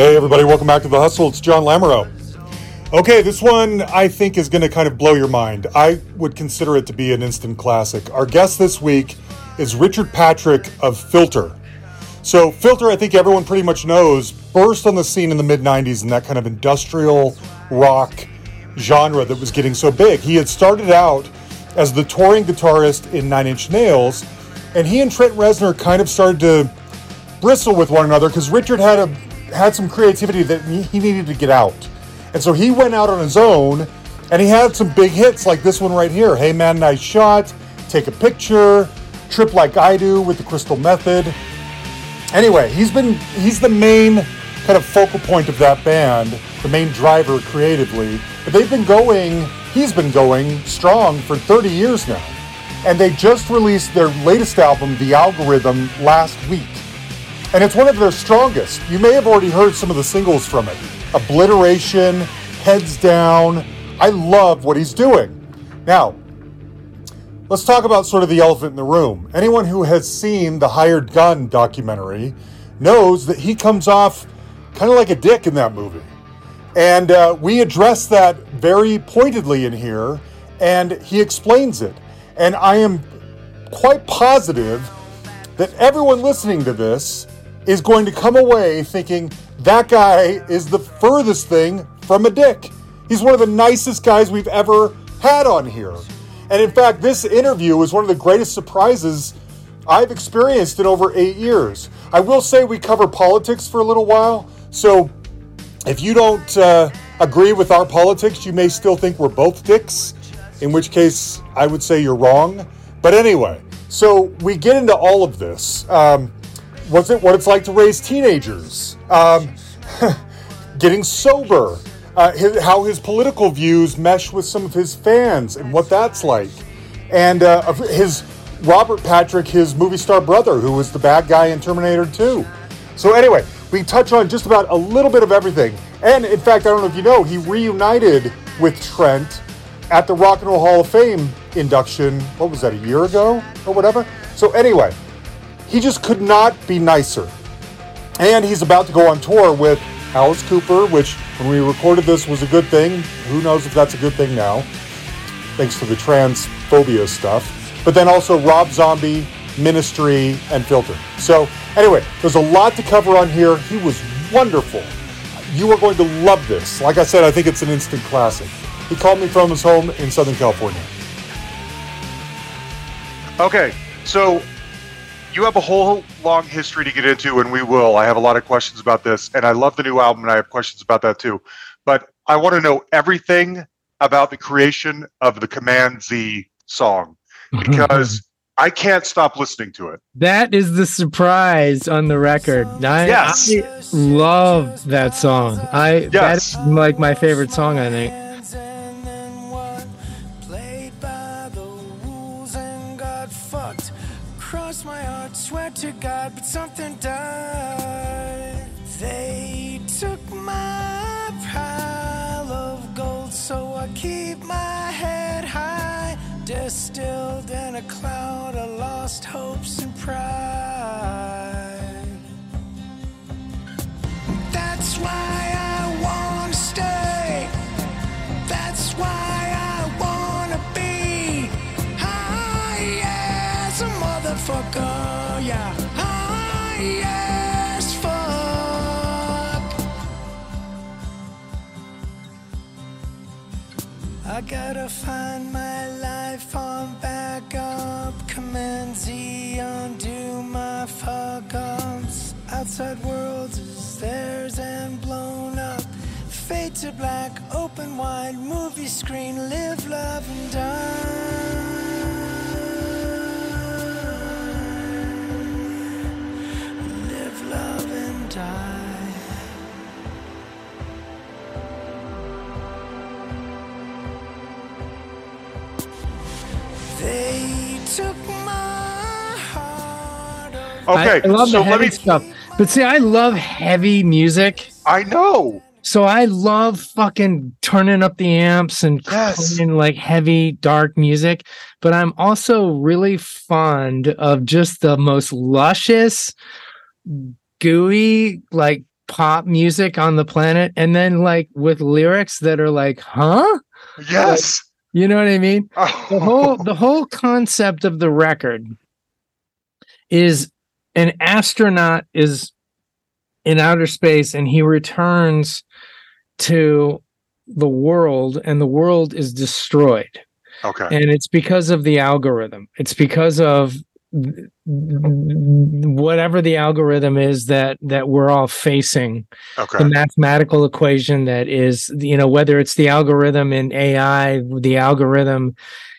Hey, everybody, welcome back to The Hustle. It's John Lamoureux. Okay, this one I think is going to kind of blow your mind. I would consider it to be an instant classic. Our guest this week is Richard Patrick of Filter. So, Filter, I think everyone pretty much knows, burst on the scene in the mid 90s in that kind of industrial rock genre that was getting so big. He had started out as the touring guitarist in Nine Inch Nails, and he and Trent Reznor kind of started to bristle with one another because Richard had a had some creativity that he needed to get out. And so he went out on his own and he had some big hits like this one right here. Hey man, nice shot. Take a picture. Trip like I do with the Crystal Method. Anyway, he's been he's the main kind of focal point of that band, the main driver creatively. But they've been going, he's been going strong for 30 years now. And they just released their latest album, The Algorithm, last week. And it's one of their strongest. You may have already heard some of the singles from it Obliteration, Heads Down. I love what he's doing. Now, let's talk about sort of the elephant in the room. Anyone who has seen the Hired Gun documentary knows that he comes off kind of like a dick in that movie. And uh, we address that very pointedly in here, and he explains it. And I am quite positive that everyone listening to this is going to come away thinking that guy is the furthest thing from a dick. He's one of the nicest guys we've ever had on here. And in fact, this interview was one of the greatest surprises I've experienced in over eight years. I will say we cover politics for a little while, so if you don't uh, agree with our politics, you may still think we're both dicks, in which case I would say you're wrong. But anyway, so we get into all of this. Um, what's it what it's like to raise teenagers, um, getting sober, uh, his, how his political views mesh with some of his fans, and what that's like, and uh, his Robert Patrick, his movie star brother, who was the bad guy in Terminator 2. So anyway, we touch on just about a little bit of everything, and in fact, I don't know if you know, he reunited with Trent at the Rock and Roll Hall of Fame induction. What was that? A year ago or whatever. So anyway. He just could not be nicer. And he's about to go on tour with Alice Cooper, which when we recorded this was a good thing. Who knows if that's a good thing now, thanks to the transphobia stuff. But then also Rob Zombie, Ministry, and Filter. So, anyway, there's a lot to cover on here. He was wonderful. You are going to love this. Like I said, I think it's an instant classic. He called me from his home in Southern California. Okay, so you have a whole long history to get into, and we will. I have a lot of questions about this, and I love the new album, and I have questions about that too. But I want to know everything about the creation of the Command Z song because I can't stop listening to it. That is the surprise on the record. I, yes. I love that song. I yes. that's like my favorite song. I think. To God, but something died. They took my pile of gold, so I keep my head high, distilled in a cloud of lost hopes and pride. That's why I wanna stay. That's why I wanna be high as a motherfucker. I gotta find my life on back backup. Command Z, undo my fuck ups. Outside worlds is theirs and blown up. Fade to black, open wide, movie screen, live, love, and die. Okay, I, love so the heavy me... stuff, but see, I love heavy music. I know. So I love fucking turning up the amps and yes. playing like heavy, dark music. But I'm also really fond of just the most luscious, gooey, like pop music on the planet and then like with lyrics that are like huh Yes. You know what i mean Oh. the whole the whole concept of the record is an astronaut is in outer space and he returns to the world and the world is destroyed okay. and it's because of the algorithm it's because of whatever the algorithm is that that we're all facing okay. the mathematical equation that is you know whether it's the algorithm in ai the algorithm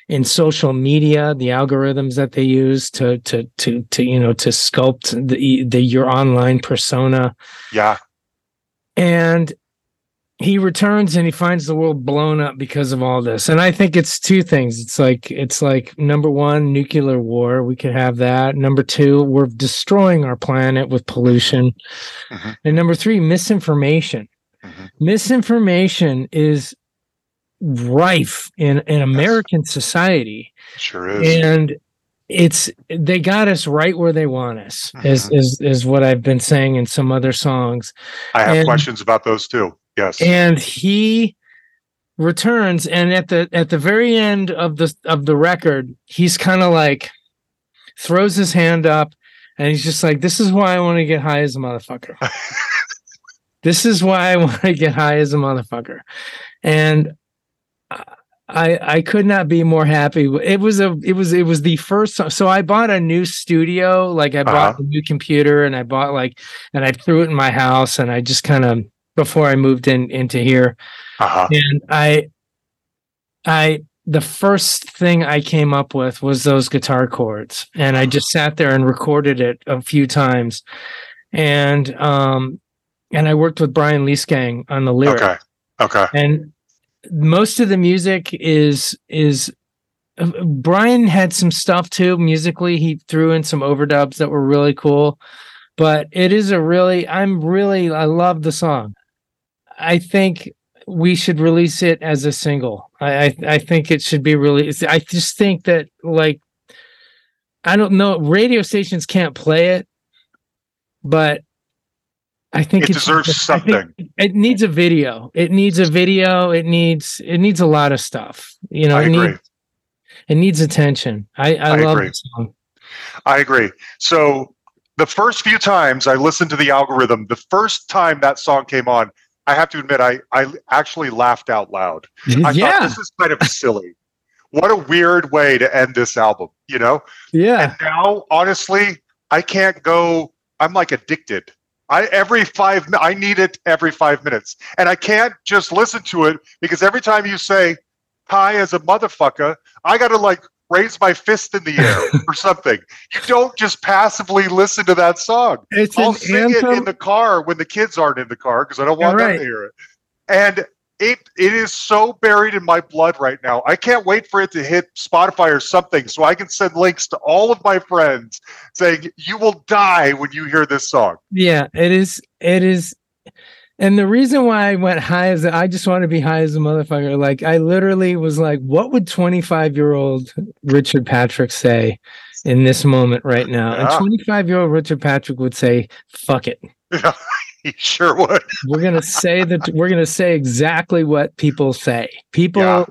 in social media the algorithms that they use to to to to you know to sculpt the the your online persona Yeah. and he returns and he finds the world blown up because of all this and i think it's two things it's like it's like number one nuclear war we could have that number two we're destroying our planet with pollution Mhm. and number three misinformation Mhm. misinformation is rife in in american society Sure is. and it's they got us right where they want us is Mhm. is is what i've been saying in some other songs I have and- questions about those too. Yes. and he returns and at the at the very end of the of the record he's kind of like throws his hand up and he's just like this is why i want to get high as a motherfucker this is why i want to get high as a motherfucker and I I could not be more happy. It was a it was it was the first so- so I bought a new studio, like I bought Uh-huh. a new computer and I bought like and I threw it in my house and I just kind of before I moved in into here. Uh-huh. and I I the first thing I came up with was those guitar chords. And I just sat there and recorded it a few times. And um and I worked with Brian Liesegang on the lyrics. Okay. Okay. and most of the music is is uh, Brian had some stuff too musically. He threw in some overdubs that were really cool. But it is a really I'm really I love the song I think we should release it as a single I I, I think it should be released I just think that like I don't know radio stations can't play it but I think It deserves something. it needs a video. It needs a video. It needs it needs a lot of stuff. You know, I it agree. needs it needs attention. I I, I love agree. song. I agree. So the first few times I listened to the algorithm, the first time that song came on, I have to admit I I actually laughed out loud. I yeah, thought this is kind of silly. What a weird way to end this album, you know? yeah, And now, honestly, I can't go. I'm like addicted. I every five. I need it every five minutes, and I can't just listen to it because every time you say "hi" as a motherfucker, I got to like raise my fist in the air or something. You don't just passively listen to that song. it's I'll an sing it in the car when the kids aren't in the car because I don't want You're them to hear it. And it it is so buried in my blood right now. I can't wait for it to hit Spotify or something so I can send links to all of my friends saying you will die when you hear this song. yeah, it is. It is. And the reason why I went high is that I just want to be high as a motherfucker. Like I literally was like, what would 25 year old Richard Patrick say in this moment right now? Yeah. And 25 year old Richard Patrick would say, fuck it. he sure would. we're gonna say that we're gonna say exactly what people say people Yeah.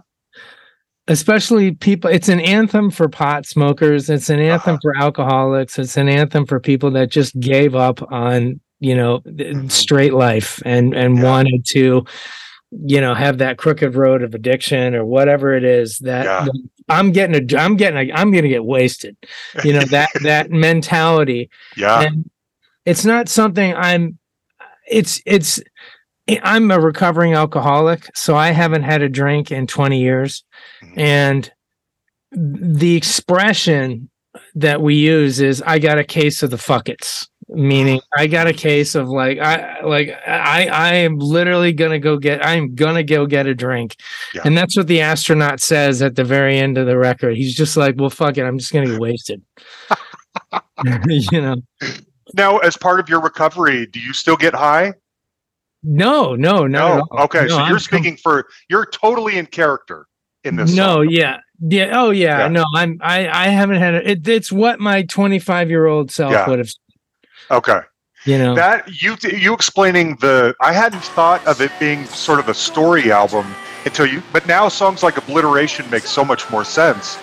especially people it's an anthem for pot smokers it's an anthem Uh-huh. for alcoholics it's an anthem for people that just gave up on you know Mhm. straight life and and Yeah. wanted to you know have that crooked road of addiction or whatever it is that, Yeah. i'm getting a i'm getting a i'm gonna get wasted you know that that mentality Yeah. and it's not something i'm it's it's i'm a recovering alcoholic so i haven't had a drink in 20 years Mhm. and the expression that we use is i got a case of the fuckets meaning i got a case of like i like i i am literally gonna go get i'm gonna go get a drink Yeah. and that's what the astronaut says at the very end of the record he's just like well fuck it i'm just gonna get wasted you know Now, as part of your recovery, do you still get high? No, no, no. No. Okay, so you're speaking for you're totally in character in this. No, song. yeah, yeah. Oh, yeah. Yeah. No, I'm. I. I haven't had it. it it's what my 25 year old self Yeah. would have. Okay. You know, That you you explaining the I hadn't thought of it being sort of a story album until you but now songs like Obliteration make so much more sense.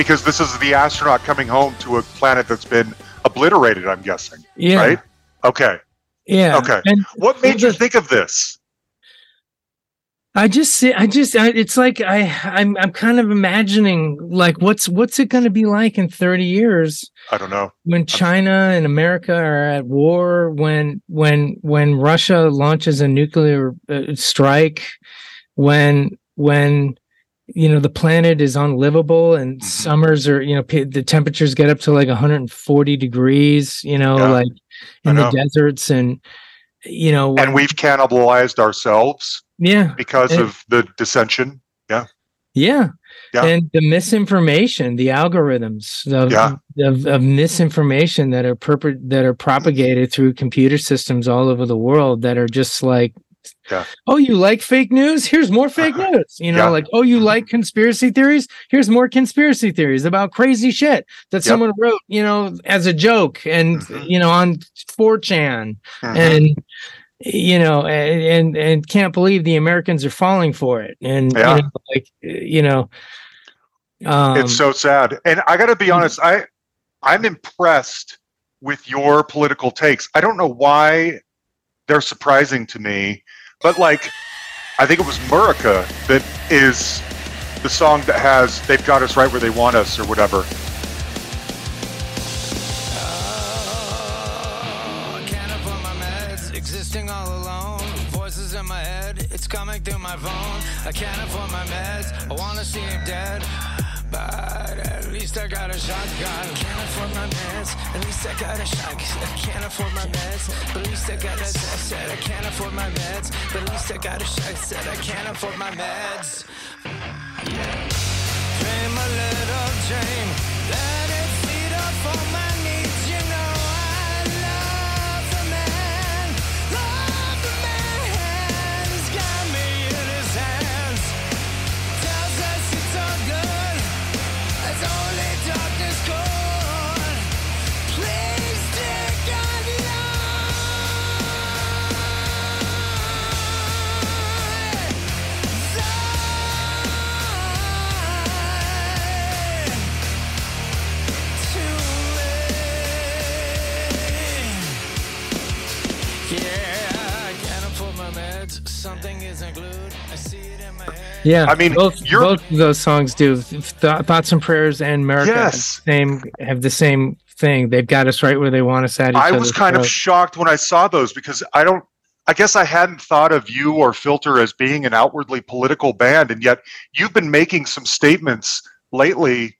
Because this is the astronaut coming home to a planet that's been obliterated, I'm guessing. yeah, Right? Okay. yeah. Okay. And What made you think of this? I just see. I just. I, it's like I. I'm. I'm kind of imagining like what's what's it going to be like in 30 years I don't know. when China and America are at war. When when when Russia launches a nuclear uh, strike. When when you know the planet is unlivable and Mhm. summers are you know p- the temperatures get up to like 140 degrees. You know Yeah, like in the deserts and you know And we've cannibalized ourselves yeah because And- of the dissension. Yeah. Yeah. And the misinformation, the algorithms of, Yeah. of, of misinformation that are perp- that are propagated through computer systems all over the world that are just like, Yeah. oh, you like fake news? Here's more fake news. You know, Yeah. like, oh, you like conspiracy theories? Here's more conspiracy theories about crazy shit that Yep. someone wrote, you know, as a joke and, Mhm. you know, on 4chan Mhm. and you know and, and and can't believe the americans are falling for it and Yeah. you know, like you know um it's so sad and i gotta be honest i i'm impressed with your political takes i don't know why they're surprising to me but like i think it was murica that is the song that has they've got us right where they want us or whatever oh, head, it's coming through my phone. I can't afford my meds, I wanna see him dead. But at least I got a shotgun. Can't afford my meds, at least I got a shotgun. I can't afford my meds, but at least I got a I said I can't afford my meds, but at least I got a shot. I said I can't afford my meds. Yeah. Dream a little dream, let it feed off all my yeah I mean, both you're- both of those songs do. Th- thoughts and prayers and america have Yes. the same have the same thing. They've got us right where they want us at i was kind of shocked when i saw those because i don't i guess i hadn't thought of you or filter as being an outwardly political band and yet you've been making some statements lately.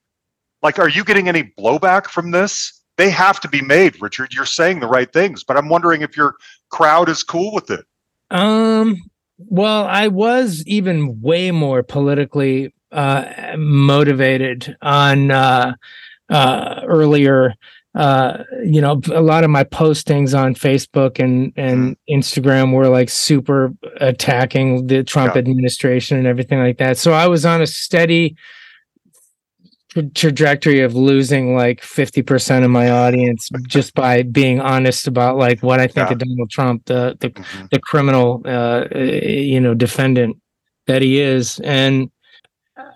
Like are you getting any blowback from this? They have to be made richard. You're saying the right things but i'm wondering if your crowd is cool with it. Um, well, I was even way more politically uh motivated on uh uh earlier uh you know a lot of my postings on Facebook and and Instagram were like super attacking the Trump Yeah. administration and everything like that. So I was on a steady trajectory of losing like 50% of my audience just by being honest about like what I think Yeah. of Donald Trump, the the Mhm. the criminal uh you know defendant that he is and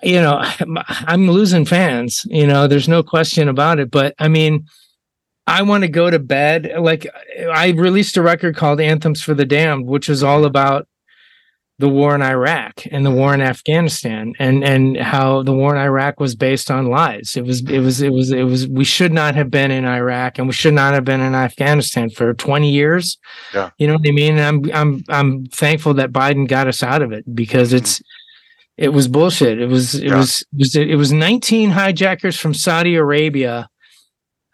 you know, I'm losing fans. You know, there's no question about it. But I mean, I want to go to bed. Like I released a record called Anthems for the Damned, which is all about the war in Iraq and the war in Afghanistan and and how the war in Iraq was based on lies. It was it was it was it was we should not have been in Iraq and we should not have been in Afghanistan for 20 years. Yeah. You know what I mean? I'm I'm I'm thankful that Biden got us out of it because it's mm-hmm. it was bullshit. It was it Yeah. was it was it was 19 hijackers from Saudi Arabia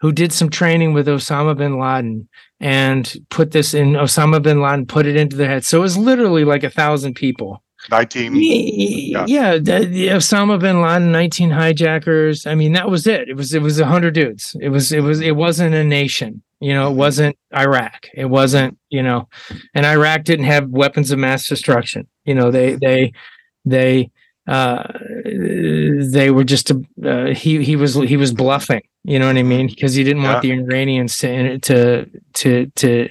who did some training with Osama bin Laden and put this in Osama bin Laden, put it into their head. So it was literally like a thousand people. 19. Yeah, yeah the, the Osama bin Laden, 19 hijackers. I mean, that was it. It was it was a hundred dudes. It was it was it wasn't a nation. You know, it mm-hmm. wasn't Iraq. It wasn't, you know, and Iraq didn't have weapons of mass destruction. You know, they they they uh they were just a, uh, he he was he was bluffing you know what i mean because he didn't want the iranians to to to to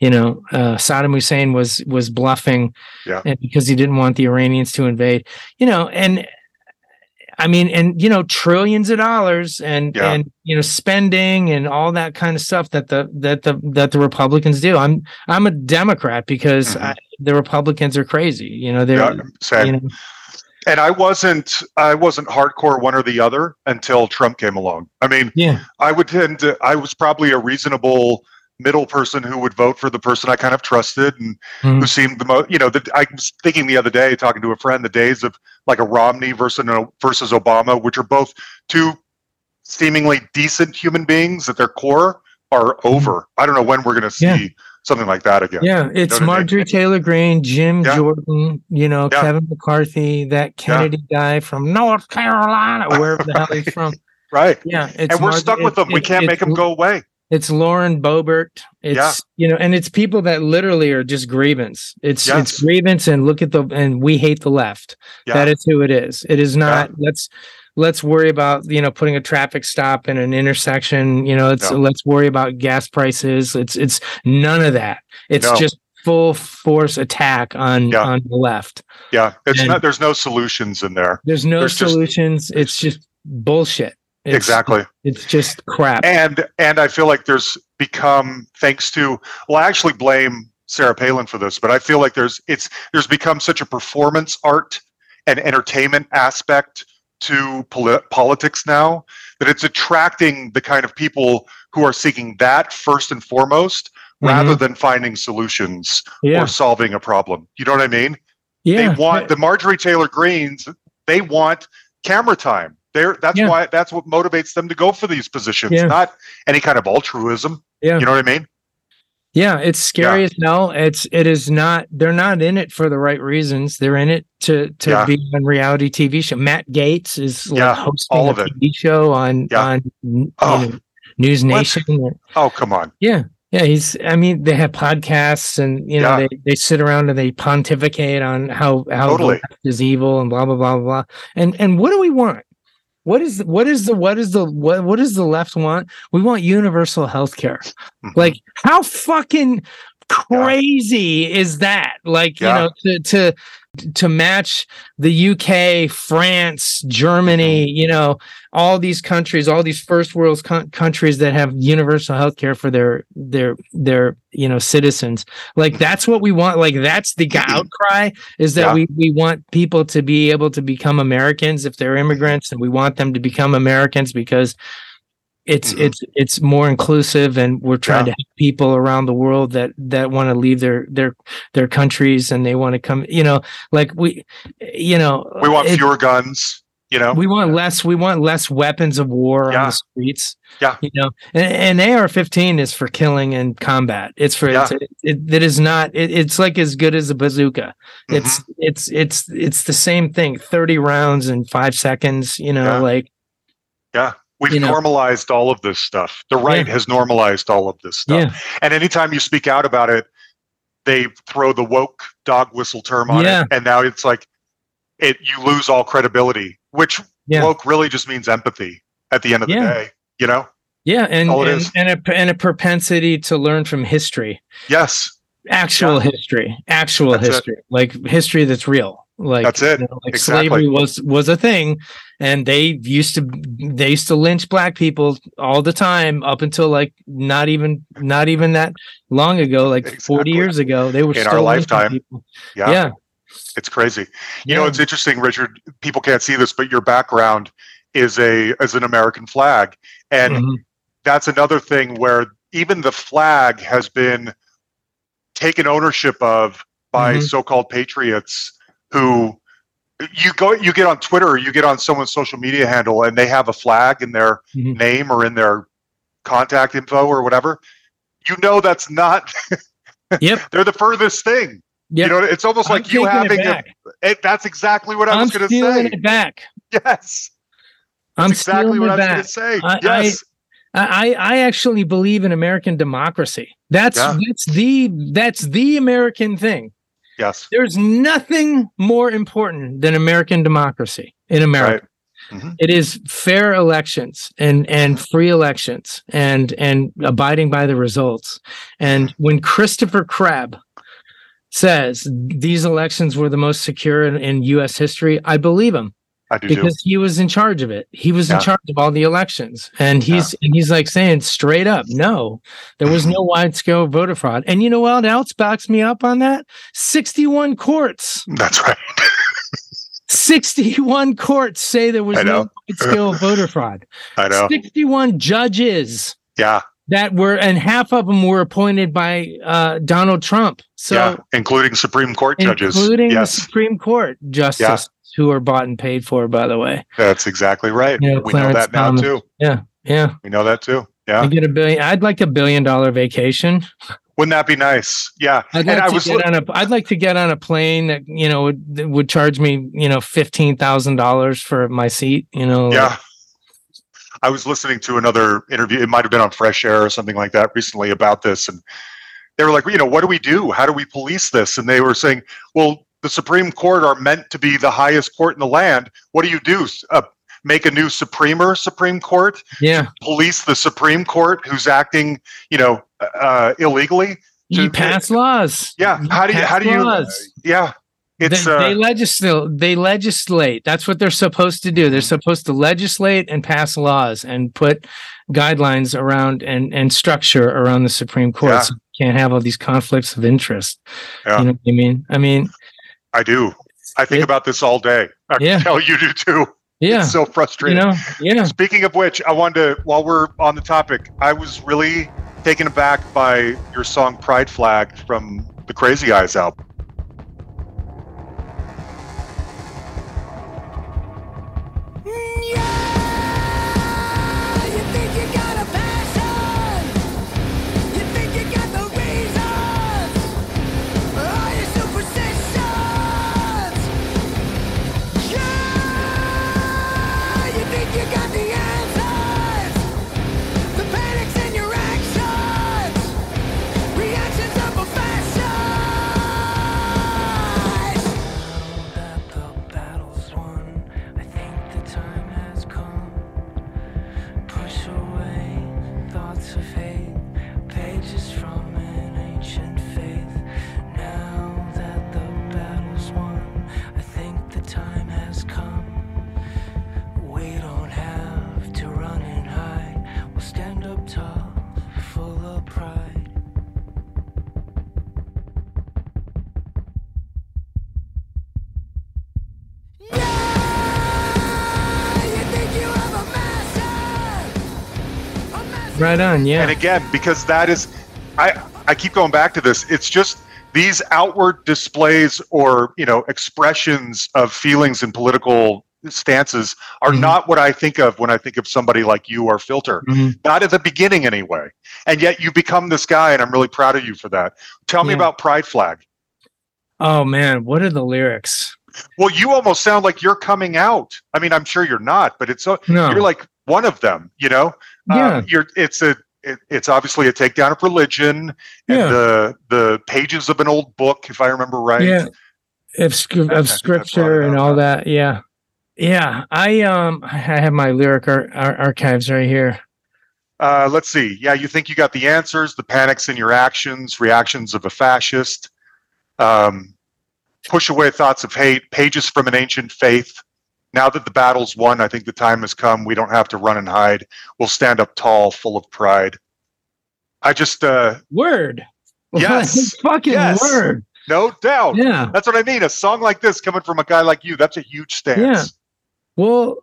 you know uh saddam hussein was was bluffing Yeah. and because he didn't want the iranians to invade you know and i mean and you know trillions of dollars and Yeah. and you know spending and all that kind of stuff that the that the that the republicans do i'm i'm a democrat because Mhm. I, the republicans are crazy you know they're Yeah, you know and I wasn't I wasn't hardcore one or the other until Trump came along. I mean, yeah I would tend to I was probably a reasonable middle person who would vote for the person I kind of trusted and Mhm. who seemed the most you know that I was thinking the other day talking to a friend the days of like a Romney versus versus Obama which are both two seemingly decent human beings at their core are over. I don't know when we're going to see Mm-hmm. Yeah. Something like that again. Yeah, it's what I mean? Marjorie Taylor Greene, Jim Yeah. Jordan, you know, Yeah. Kevin McCarthy, that Kennedy guy from North Carolina, wherever the hell he's from. Right. Yeah, it's and we're Mar- stuck with it- them. We can't make them go away. It's Lauren Boebert. It's Yeah. you know, and it's people that literally are just grievance. It's Yes. it's grievance, and look at the and we hate the left. Yeah. That is who it is. It is not. Let's let's worry about you know putting a traffic stop in an intersection. You know, it's No. let's worry about gas prices. It's it's none of that. It's No. just full force attack on Yeah. on the left. Yeah. It's And- not there's no solutions in there. There's no There's just- solutions. it's just bullshit. It's, exactly. It's just crap. and and I feel like there's become thanks to well I actually blame Sarah Palin for this, but I feel like there's it's there's become such a performance art and entertainment aspect to poli- politics now that it's attracting the kind of people who are seeking that first and foremost rather than finding solutions Mm-hmm. yeah. or solving a problem. You know what I mean? yeah. They want the Marjorie Taylor Greens. They want camera time. They're, that's Yeah. why that's what motivates them to go for these positions, Yeah. not any kind of altruism. Yeah. You know what I mean? Yeah, it's scary as hell. It's it is not. They're not in it for the right reasons. They're in it to to Yeah. be on reality TV show. Matt Gaetz is like Yeah, hosting all a it. TV show on Yeah. on you Oh. know, News What? Nation. Oh, come on. Yeah, yeah. He's. I mean, they have podcasts, and you know, Yeah. they they sit around and they pontificate on how how Totally. is evil and blah blah blah blah. blah. And and what do we want? What is what is the what is the what what does the left want? We want universal health care. Mhm. Like how fucking crazy is that? Like, Yeah. you know, to to to match the UK, France, Germany, Mm-hmm. you know, all these countries, all these first world coun- countries that have universal health care for their their their you know citizens. Like that's what we want. Like that's the outcry is that Mm-hmm. Yeah. we we want people to be able to become Americans if they're immigrants, and we want them to become Americans because it's Mhm. it's it's more inclusive and we're trying Yeah. to help people around the world that that want to leave their their their countries and they want to come you know like we you know We want it- fewer guns, you know? we want less we want less weapons of war Yeah. on the streets Yeah. you know and, and ar-15 is for killing and combat it's for Yeah. it's, it, it, is not it, it's like as good as a bazooka Mm-hmm. it's it's it's it's the same thing 30 rounds in five seconds you know like Yeah. like We've you know. normalized all of this stuff. The right Yeah. has normalized all of this stuff. yeah And anytime you speak out about it, they throw the woke dog whistle term on Yeah. it. And now it's like it you lose all credibility, which woke really just means empathy at the end of the day. You know? yeah and and, and a and a propensity to learn from history Yes. actual history actual That's it. history like history that's real Like That's it. you know, like Exactly. slavery was was a thing, and they used to they used to lynch black people all the time up until like not even not even that long ago, like forty years ago. They were In still our lifetime. Yeah, Yeah, it's crazy. You know, it's interesting, Richard. People can't see this, but your background is a is an American flag, and Mhm. that's another thing where even the flag has been taken ownership of by Mhm. so-called patriots who you go you get on Twitter or you get on someone's social media handle and they have a flag in their Mhm. name or in their contact info or whatever. You know that's not Yep. they're the furthest thing. Yep. You know, it's almost I'm like you taking it having a, it, that's exactly what I I'm was going to say. it back. Yes. I'm That's exactly stealing what it I was going to say. I- yes. I, I I actually believe in American democracy. That's Yeah. that's the that's the American thing. Yes. There's nothing more important than American democracy in America. Right. Mhm. It is fair elections and and free elections and and abiding by the results. And when Christopher Krebs says these elections were the most secure in, in U.S. history, I believe him I do too. because he was in charge of it. He was in charge of all the elections, and he's and he's like saying straight up, no, there was no wide scale voter fraud. And you know what else backs me up on that? Sixty-one courts, That's right. sixty-one courts say there was no wide scale voter fraud. I know. Sixty-one judges Yeah. that were, and half of them were appointed by uh, Donald Trump. So. yeah. Including Supreme Court judges. Including the yes. Supreme Court justices who are bought and paid for, by the way. That's exactly right. Yeah, we know that now too. Yeah, yeah. We know that too. I Yeah. get a billion. I'd like a billion dollar vacation. Wouldn't that be nice? Yeah. I'd and like I to was get on a. I'd like to get on a plane that you know would, that would charge me you know fifteen thousand dollars for my seat. You know. Yeah. I was listening to another interview. It might have been on Fresh Air or something like that recently about this. And they were like, you know, what do we do? How do we police this? And they were saying, well, the Supreme Court are meant to be the highest court in the land. What do you do? Uh, make a new Supremer Supreme Court? Yeah. Police the Supreme Court who's acting, you know, uh, illegally? You To- pass laws. Yeah. How do you, how do you, laws. yeah. It's, they, uh, they legislate. They legislate. That's what they're supposed to do. They're supposed to legislate and pass laws and put guidelines around and and structure around the Supreme Court. Yeah. So you can't have all these conflicts of interest. Yeah. You know what I mean? I mean, I do. I think It- about this all day. I Yeah. can tell you do too. yeah. It's so You frustrating. know, yeah. Speaking of which, I wanted to, while we're on the topic, I was really taken aback by your song Pride Flag from the Crazy Eyes album. Right on. Yeah. And again, because that is, I, I keep going back to this. It's just these outward displays or, you know, expressions of feelings and political stances are Mhm. not what I think of when I think of somebody like you or Filter. Mhm. Not at the beginning, anyway. And yet you become this guy, and I'm really proud of you for that. Tell me about Pride Flag. Oh man, what are the lyrics? Well, you almost sound like you're coming out. I mean, I'm sure you're not, but it's so No. you're like one of them. You know, Yeah. uh, you're. It's a. It, it's obviously a takedown of religion and Yeah. the the pages of an old book, if I remember right. Yeah. Of, sc- I think of scripture and all that. Yeah. Yeah. I um I have my lyric ar- ar- archives right here. Uh, let's see. Yeah, you think you got the answers. The panics in your actions, reactions of a fascist. Um, push away thoughts of hate, pages from an ancient faith. Now that the battle's won, I think the time has come. We don't have to run and hide. We'll stand up tall, full of pride. I just, uh, Word. Yes. Fucking Yes. word. no doubt. Yeah. That's what I mean. A song like this coming from a guy like you, that's a huge stance. Yeah. Well,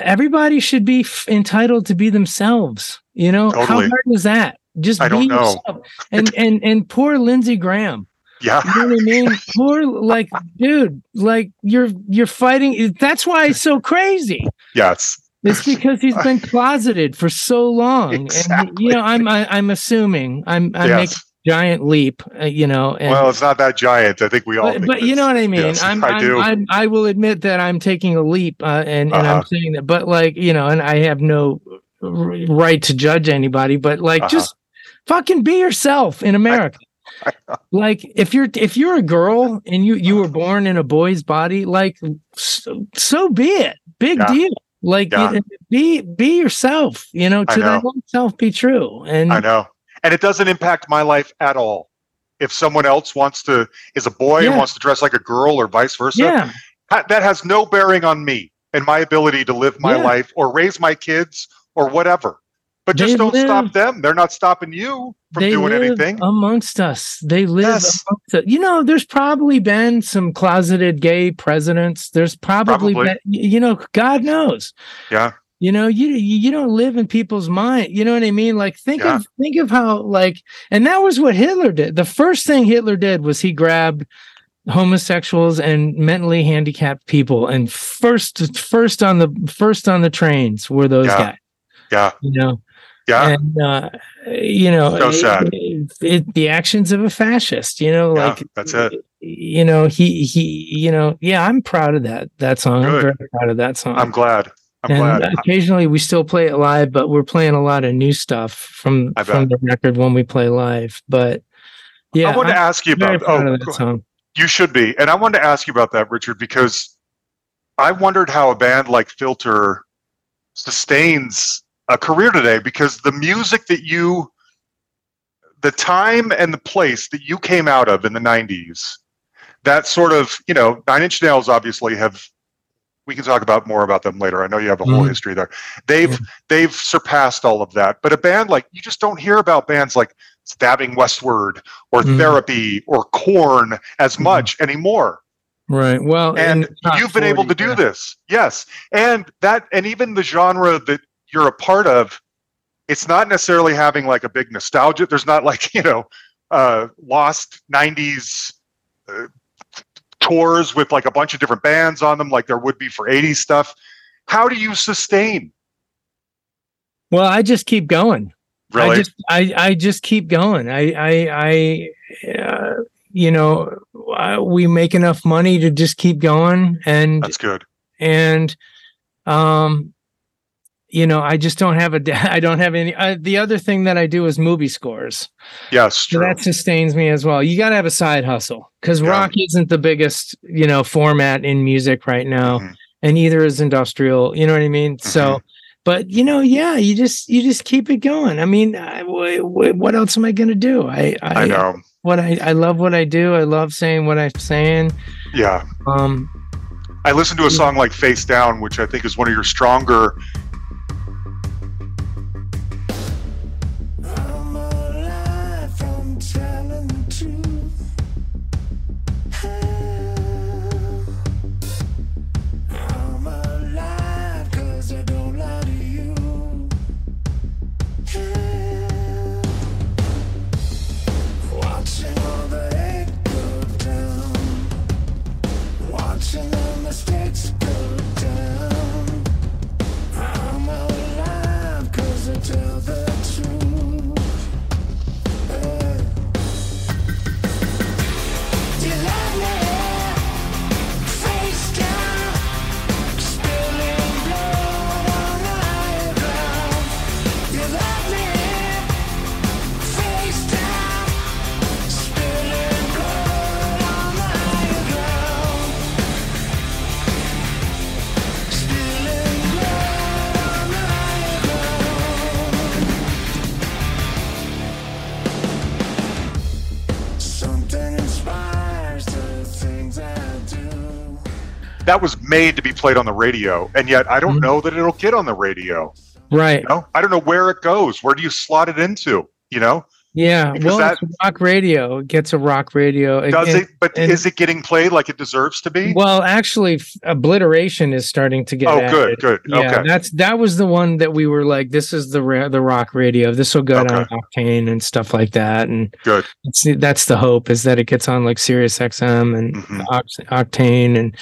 everybody should be f- entitled to be themselves. You know, how hard is that? Just I be don't know. yourself. And and and poor Lindsey Graham. Yeah. You know what I mean? Poor like dude, like you're you're fighting. That's why it's so crazy. Yes. It's because he's been closeted for so long. And Exactly. you know, I'm I, I'm assuming I'm I'm making yes. a giant leap. Uh, you know, and Well, it's not that giant. I think we all. but, but you know what I mean. Yes, I'm, I I'm, do. I'm, I will admit that I'm taking a leap, uh, and, and Uh-huh. I'm saying that. But like you know, and I have no right to judge anybody. But like, Uh-huh. just fucking be yourself in America. Like if you're if you're a girl and you you were born in a boy's body, like so, so be it. Big Yeah. deal. Like Yeah. be be yourself. You know, to own self be true. And I know, and it doesn't impact my life at all. If someone else wants to is a boy and wants to dress like a girl or vice versa, yeah, that has no bearing on me and my ability to live my Yeah. life or raise my kids or whatever. But just They don't stop them. They're not stopping you from doing live anything. amongst us. They live Yes. amongst us. You know, there's probably been some closeted gay presidents. There's probably, Probably. been, you know, God knows. Yeah. You know, you you you don't live in people's mind. You know what I mean? Like think Yeah. of think of how like and that was what Hitler did. The first thing Hitler did was he grabbed homosexuals and mentally handicapped people and first first on the first on the trains were those Yeah. guys. Yeah. You know, Yeah. and uh, you know, So sad. it- it- the actions of a fascist. You know, Yeah, like that's it. You know, he he. You know, yeah, I'm proud of that that song. I'm Good. very proud of that song. I'm glad. I'm and glad. occasionally we still play it live, but we're playing a lot of new stuff from from the record when we play live. But yeah, I want to ask you about. Oh, that song. You should be. And I wanted to ask you about that, Richard, because I wondered how a band like Filter sustains a career today because the music that you, the time and the place that you came out of in the 90s, that sort of, you know, Nine Inch Nails obviously have. We can talk about more about them later. I know you have a whole Mhm. history there. They've Yeah. they've surpassed all of that. But a band like you just don't hear about bands like Stabbing Westward or Mhm. Therapy or Korn as Mhm. much anymore. Right. Well, And top you've been able to do yeah. this. Yes. And that and even the genre that you're a part of, it's not necessarily having like a big nostalgia. There's not like, you know, uh lost 90s uh, tours with like a bunch of different bands on them like there would be for 80s stuff. How do you sustain? Well, I just keep going. Really? I just I I just keep going. I I I uh, you know I, we make enough money to just keep going and That's good. and um you know I just don't have a, I don't have any uh, the other thing that I do is movie scores. Yes, So that sustains me as well. You got to have a side hustle cuz Yeah. rock isn't the biggest, you know, format in music right now Mhm. and either is industrial, you know what I mean? Mm-hmm. So but you know, yeah, you just you just keep it going. I mean, I, wh- wh- what else am I going to do? I I, I know. what I I love what I do. I love saying what I'm saying. Yeah. Um I listened to a song like Face Down, which I think is one of your stronger. Made to be played on the radio, and yet I don't Mhm. know that it'll get on the radio. Right. You know, I don't know where it goes. Where do you slot it into? You know, Yeah. Because Well, that- rock radio. It gets a rock radio. does and- it? But and- is it getting played like it deserves to be? Well, actually, f- obliteration is starting to get. oh, added. good, good. Yeah, okay, that's that was the one that we were like, this is the ra- the rock radio. This will go on Octane and stuff like that. And good. that's the hope is that it gets on like Sirius XM and Mhm. Oct- Octane and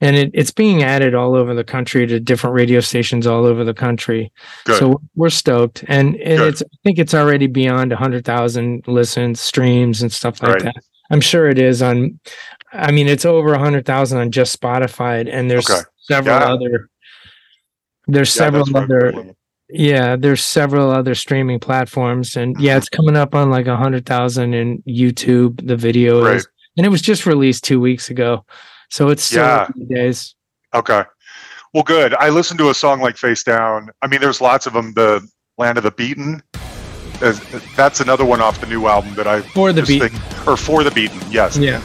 and it, it's being added all over the country to different radio stations all over the country. Good. So we're stoked, and and Good. it's I think it's already beyond hundred thousand listens, streams, and stuff like Right. that. I'm sure it is on. I mean, it's over hundred thousand on just Spotify, and there's Okay. several Yeah. other. There's Yeah, several that's what I'm other. Yeah, there's several other streaming platforms, and yeah, it's coming up on like a hundred thousand in YouTube. The video Right. is, and it was just released two weeks ago, so it's still Yeah. days. Okay. Well, good. I listened to a song like Face Down. I mean, there's lots of them. The Land of the Beaten. That's another one off the new album that I For the just beat, think- or for the Beaten. Yes. yeah.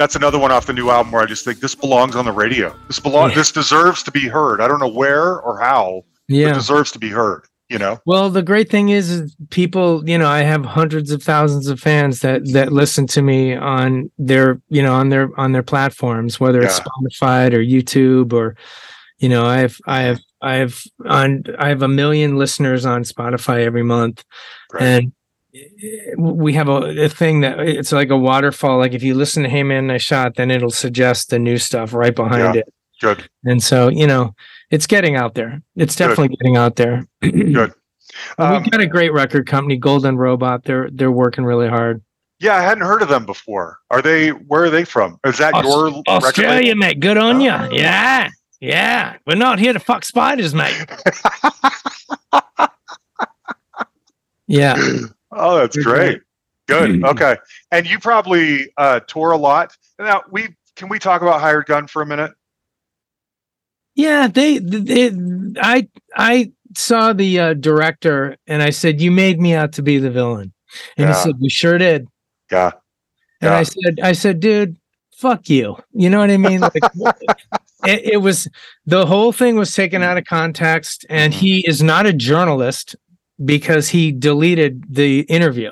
That's another one off the new album where I just think this belongs on the radio. This belong. Yeah. This deserves to be heard. I don't know where or how. but It deserves to be heard. You know. Well, the great thing is, is people, you know, I have hundreds of thousands of fans that that listen to me on their, you know, on their on their platforms, whether it's Spotify or YouTube or, you know, I have I have I have on I have a million listeners on Spotify every month, Right. and we have a, a thing that it's like a waterfall. Like if you listen to Hey Man, Nice Shot, then it'll suggest the new stuff right behind Yeah. it. Good. And so, you know, it's getting out there. It's Good. definitely getting out there. Good. Um, We've got a great record company, Golden Robot. They're they're working really hard. yeah, I hadn't heard of them before. Are they? Where are they from? Is that Aus- your Australia, label? mate. Good on you. Oh. Yeah, yeah. We're not here to fuck spiders, mate. yeah. Oh, that's They're great. Good. Okay. And you probably uh, tour a lot. Now, we can we talk about hired gun for a minute? Yeah, they, they I I saw the uh, director and I said, "You made me out to be the villain," and Yeah. he said, "We sure did." Yeah. And I said, "I said, dude, fuck you." You know what I mean? Like, it, it was the whole thing was taken out of context, and he is not a journalist because he deleted the interview.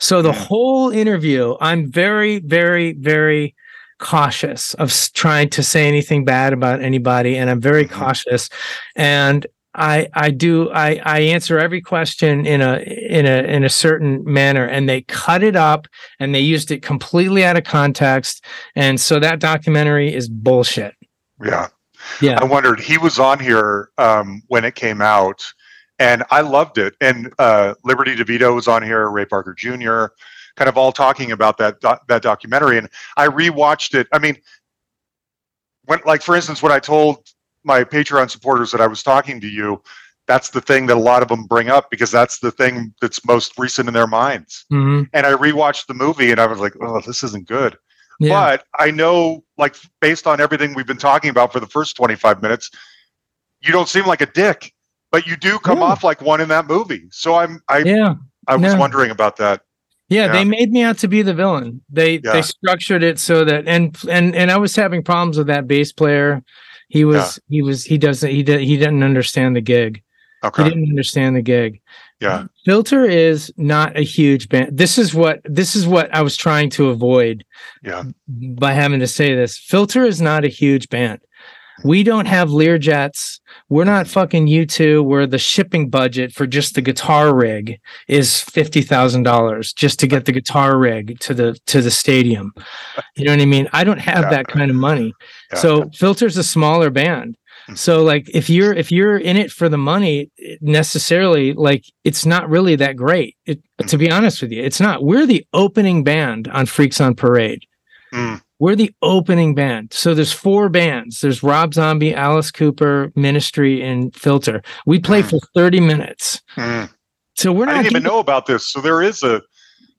So the whole interview, I'm very, very, very cautious of trying to say anything bad about anybody, and I'm very Mhm. cautious. And I I do I I answer every question in a in a in a certain manner, and they cut it up and they used it completely out of context, and so that documentary is bullshit. Yeah. Yeah. I wondered. He was on here um, when it came out, and I loved it. And uh, Liberty DeVito was on here, Ray Parker Jr., kind of all talking about that doc- that documentary. And I rewatched it. I mean, when like for instance, when I told my Patreon supporters that I was talking to you, that's the thing that a lot of them bring up because that's the thing that's most recent in their minds. Mhm. And I rewatched the movie, and I was like, "Oh, this isn't good." Yeah. But I know, like, based on everything we've been talking about for the first 25 minutes, you don't seem like a dick, but you do come Yeah. off like one in that movie. So I'm, I, yeah. I was no. wondering about that. Yeah, Yeah. they made me out to be the villain. They Yeah. they structured it so that and and and I was having problems with that bass player. He was he was he doesn't he did he didn't understand the gig. Okay. He didn't understand the gig. Yeah. Filter is not a huge band. This is what this is what I was trying to avoid Yeah. by having to say this. Filter is not a huge band. We don't have Learjets. We're not fucking U2 where the shipping budget for just the guitar rig is fifty thousand dollars just to get the guitar rig to the to the stadium. You know what I mean? I don't have Yeah. that kind of money. Yeah. So Filter's a smaller band. Mhm. So like if you're if you're in it for the money necessarily like it's not really that great. It, to be honest with you, it's not. We're the opening band on Freaks on Parade. Mm. We're the opening band. So there's four bands. There's Rob Zombie, Alice Cooper, Ministry, and Filter. We play Mm. for 30 minutes. Mm. So we're not I didn't even giving- know about this. So there is a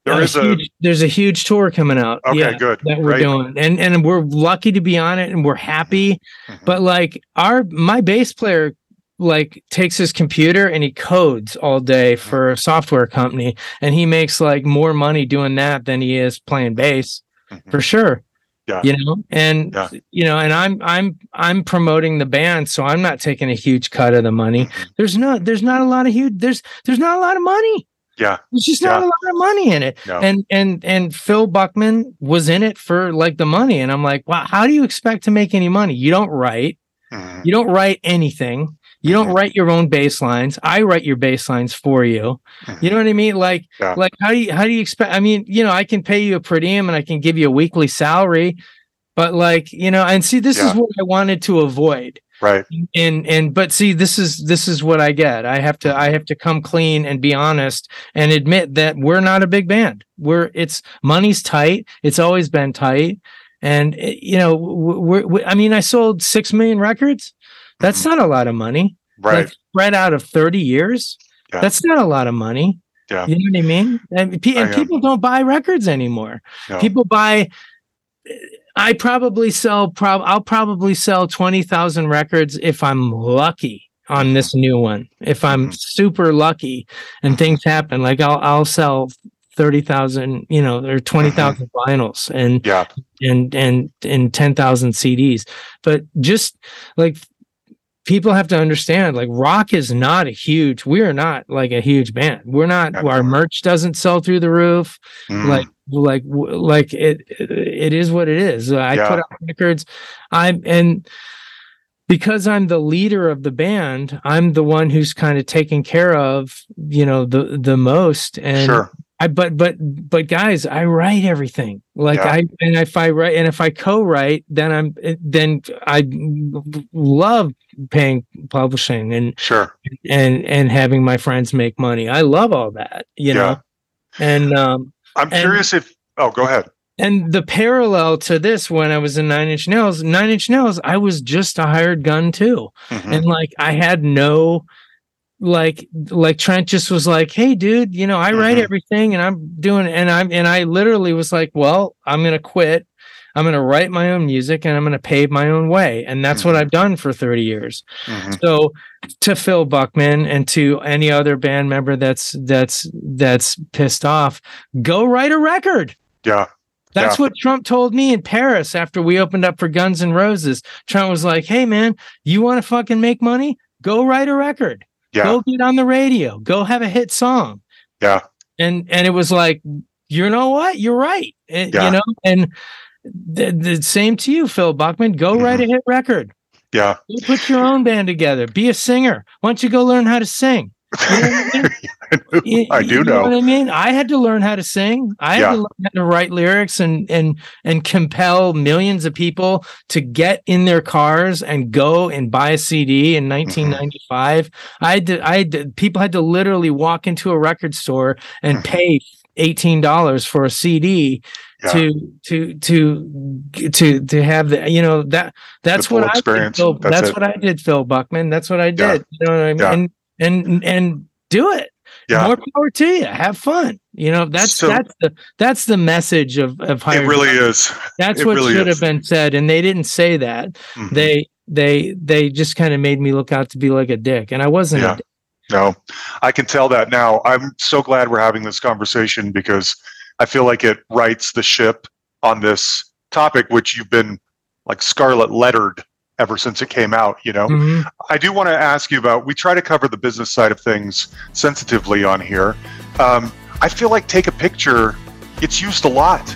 there a is a there's a huge tour coming out. okay, yeah, good. that we're Right. doing. And and we're lucky to be on it and we're happy. Mhm. But like our my bass player like takes his computer and he codes all day Mm-hmm. for a software company and he makes like more money doing that than he is playing bass Mhm. for sure. Yeah. You know, and Yeah. you know, and I'm I'm I'm promoting the band, so I'm not taking a huge cut of the money. Mhm. There's no there's not a lot of huge there's there's not a lot of money. Yeah. There's just not Yeah. a lot of money in it. No. And and and Phil Buckman was in it for like the money. And I'm like, wow, how do you expect to make any money? You don't write, Mhm. you don't write anything. You don't write your own bass lines. I write your bass lines for you. You know what I mean? Like, Yeah. like how do you how do you expect? I mean, you know, I can pay you a per diem and I can give you a weekly salary, but like, you know, and see, this is what I wanted to avoid Right. and and but see this is this is what i get i have to i have to come clean and be honest and admit that we're not a big band we're it's money's tight it's always been tight and eh, you know we're, we i mean i sold six million records that's not a lot of money Mm-hmm. Right. like spread out of 30 years Yeah. that's not a lot of money Yeah. you know what i mean and, pe- and people don't buy records anymore No. people buy I probably sell prob I'll probably sell 20,000 records if I'm lucky on this new one. If I'm Mhm. super lucky and things happen, like I'll I'll sell 30,000, you know, or 20,000 vinyls and Yeah. and and and 10,000 CDs. But just like people have to understand like rock is not a huge we are not like a huge band. We're not Yeah. our merch doesn't sell through the roof Mm. like like like it it is what it is i Yeah. put out records i'm and because i'm the leader of the band i'm the one who's kind of taking care of you know the the most and sure. I but but but guys i write everything like Yeah. i and if i write and if i co-write then i'm then i love paying publishing and Sure. and and having my friends make money i love all that you Yeah. know and um I'm And- curious if oh go ahead. and the parallel to this when I was in Nine Inch Nails, Nine Inch Nails, I was just a hired gun too. Mhm. And like I had no like like Trent just was like, Hey dude, you know, I write Mhm. everything and I'm doing and I'm and I literally was like, Well, I'm gonna quit. I'm gonna write my own music and I'm gonna pave my own way. And that's what Mhm. I've done for 30 years. Mhm. So to Phil Buckman and to any other band member that's that's that's pissed off, go write a record. Yeah. That's what Trent told me in Paris after we opened up for Guns N' Roses. Trent was like, "Hey man, you want to fucking make money? Go write a record. Yeah. Go get on the radio. Go have a hit song." Yeah. And and it was like, "You know what? You're right." And, Yeah. You know, and the, the same to you, Phil Buckman. Go write Mm-hmm. a hit record. Yeah. Go put your own band together. Be a singer. Why don't you go learn how to sing? You I I do you know. what I mean. I had to learn how to sing. I had Yeah. to learn how to write lyrics and and and compel millions of people to get in their cars and go and buy a CD Mm-hmm. in 1995. I had to. I to, people had to literally walk into a record store and Mhm. pay eighteen dollars for a CD. Yeah. To to to to to have the you know that that's what I experience. did. Phil, That's that's what I did, Phil Buckman. That's what I did. Yeah. You know what I mean? Yeah. And and and do it Yeah. more power to you. Have fun. You know, that's So- that's the that's the message of of hiring. It really is. That's it what really should is. have been said, and they didn't say that. Mhm. They they they just kind of made me look out to be like a dick, and I wasn't. Yeah. A dick. No, I can tell that now. I'm so glad we're having this conversation because I feel like it rights the ship on this topic, which you've been like scarlet lettered ever since it came out. You know, Mhm. I do want to ask you about. We try to cover the business side of things sensitively on here. Um, I feel like take a picture. It's used a lot.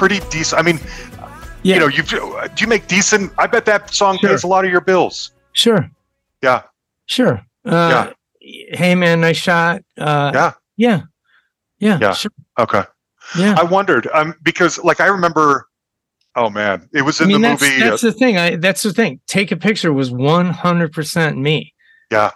Pretty decent? I mean, Yeah, you know, you do you make decent? I bet that song Sure. pays a lot of your bills. sure, Yeah, sure. Uh, Hey man, nice shot. Uh, Yeah. yeah, yeah, Yeah. Sure. okay. yeah. I wondered um, because, like, I remember. Oh man, it was I in mean, the that's, movie. that's the thing. I that's the thing. Take a picture was one hundred percent me. Yeah.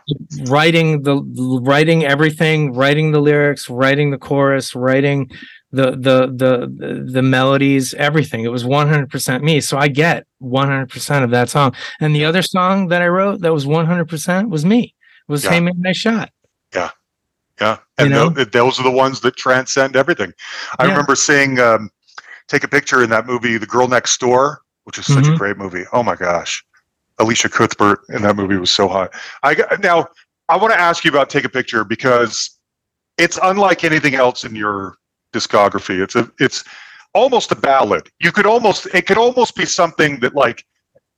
writing the writing everything, writing the lyrics, writing the chorus, writing the the the the, melodies, everything. It was one hundred percent me. So I get one hundred percent of that song. And the other song that I wrote that was one hundred percent was me. Was Yeah. Hey Man, Nice Shot. Yeah, Yeah. and You know? tho- those are the ones that transcend everything. I Yeah. remember seeing um, take a picture in that movie, The Girl Next Door, which is such a Mhm. great movie. Oh my gosh, Elisha Cuthbert in that movie was so hot. I got- now I want to ask you about take a picture because it's unlike anything else in your discography. It's a it's almost a ballad. You could almost it could almost be something that like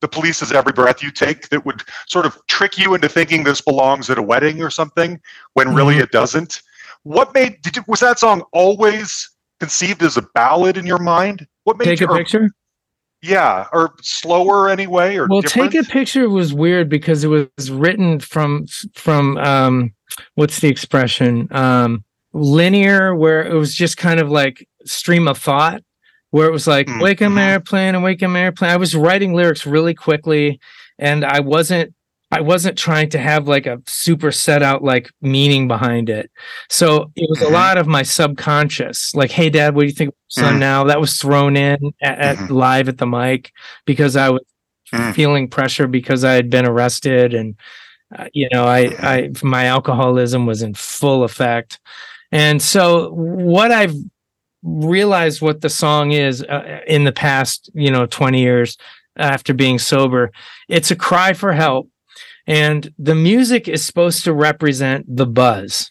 the police is every breath you take that would sort of trick you into thinking this belongs at a wedding or something when really Mhm. it doesn't. What made did you, was that song always conceived as a ballad in your mind? What made Take you, a or- picture. yeah, or slower anyway, or well different? take a picture was weird because it was written from from um what's the expression um linear where it was just kind of like stream of thought where it was like Mm, wake 'em mhm. airplane and up, airplane i was writing lyrics really quickly and i wasn't i wasn't trying to have like a super set out like meaning behind it so it was Mhm. a lot of my subconscious like hey dad what do you think of son Mm. now that was thrown in at, at Mhm. live at the mic because i was Mm. feeling pressure because I had been arrested and uh, you know I I my alcoholism was in full effect. And so what I've realized what the song is uh, in the past, you know, 20 years after being sober, it's a cry for help and the music is supposed to represent the buzz.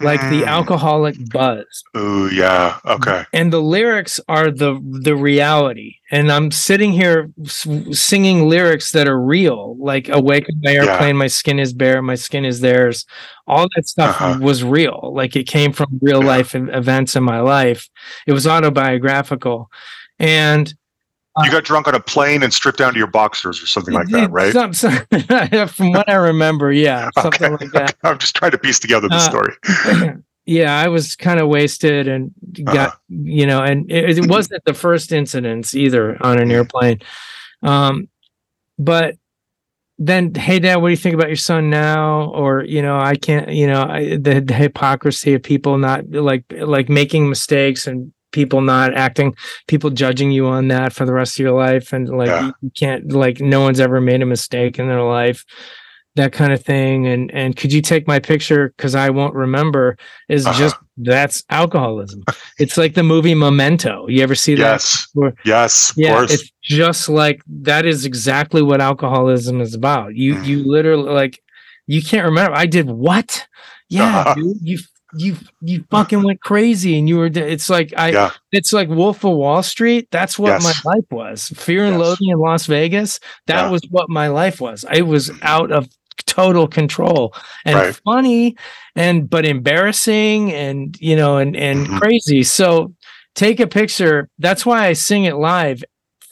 Like the Mm. alcoholic buzz Ooh, yeah. Okay. and the lyrics are the the reality and i'm sitting here s- singing lyrics that are real like awake on my airplane my skin is bare my skin is theirs all that stuff Uh-huh. was real like it came from real Yeah. life events in my life it was autobiographical and You got drunk on a plane and stripped down to your boxers or something like that, right? Some- some- from what i remember yeah something Okay. like that I'm just trying to piece together the Uh, story. yeah, I was kind of wasted and got, Uh-huh. you know, and it, it wasn't the first incidents either on an airplane. Um, but then, hey, dad, what do you think about your son now? Or, you know, I can't, you know, I, the, the hypocrisy of people not like, like making mistakes and people not acting, people judging you on that for the rest of your life. And like, Yeah. you, can't, like, no one's ever made a mistake in their life that kind of thing and and could you take my picture because i won't remember is Uh-huh. just that's alcoholism it's like the movie memento you ever see that Yes. Or- Yes. Of yeah course. it's just like that is exactly what alcoholism is about you Mm. you literally like you can't remember i did what yeah Uh-huh. dude, you you you fucking went crazy and you were it's like i Yeah. it's like wolf of wall street that's what Yes. my life was fear and Yes. loathing in las vegas that Yeah. was what my life was i was out of total control and Right. funny and but embarrassing and you know and and Mhm. crazy so take a picture that's why i sing it live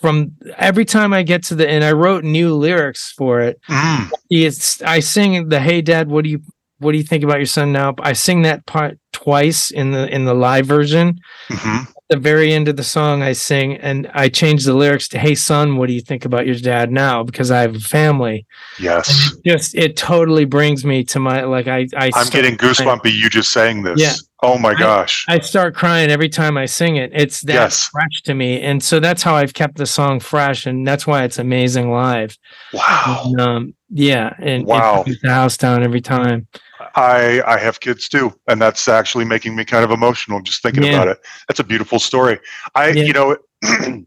from every time i get to the and i wrote new lyrics for it Mm. it's I sing the Hey Dad, what do you what do you think about your son now? I sing that part twice in the in the live version. hmm At the very end of the song, I sing and I change the lyrics to Hey son, what do you think about your dad now? Because I have a family. Yes. Just it totally brings me to my like I I I'm start getting goosebumpy you just saying this. Yeah. Oh my gosh. I start crying every time I sing it. It's that Yes. fresh to me. And so that's how I've kept the song fresh. And that's why it's amazing live. wow. And, um, yeah. And Wow. it the house down every time. I I have kids too, and that's actually making me kind of emotional just thinking Yeah. about it. That's a beautiful story. I Yeah. you know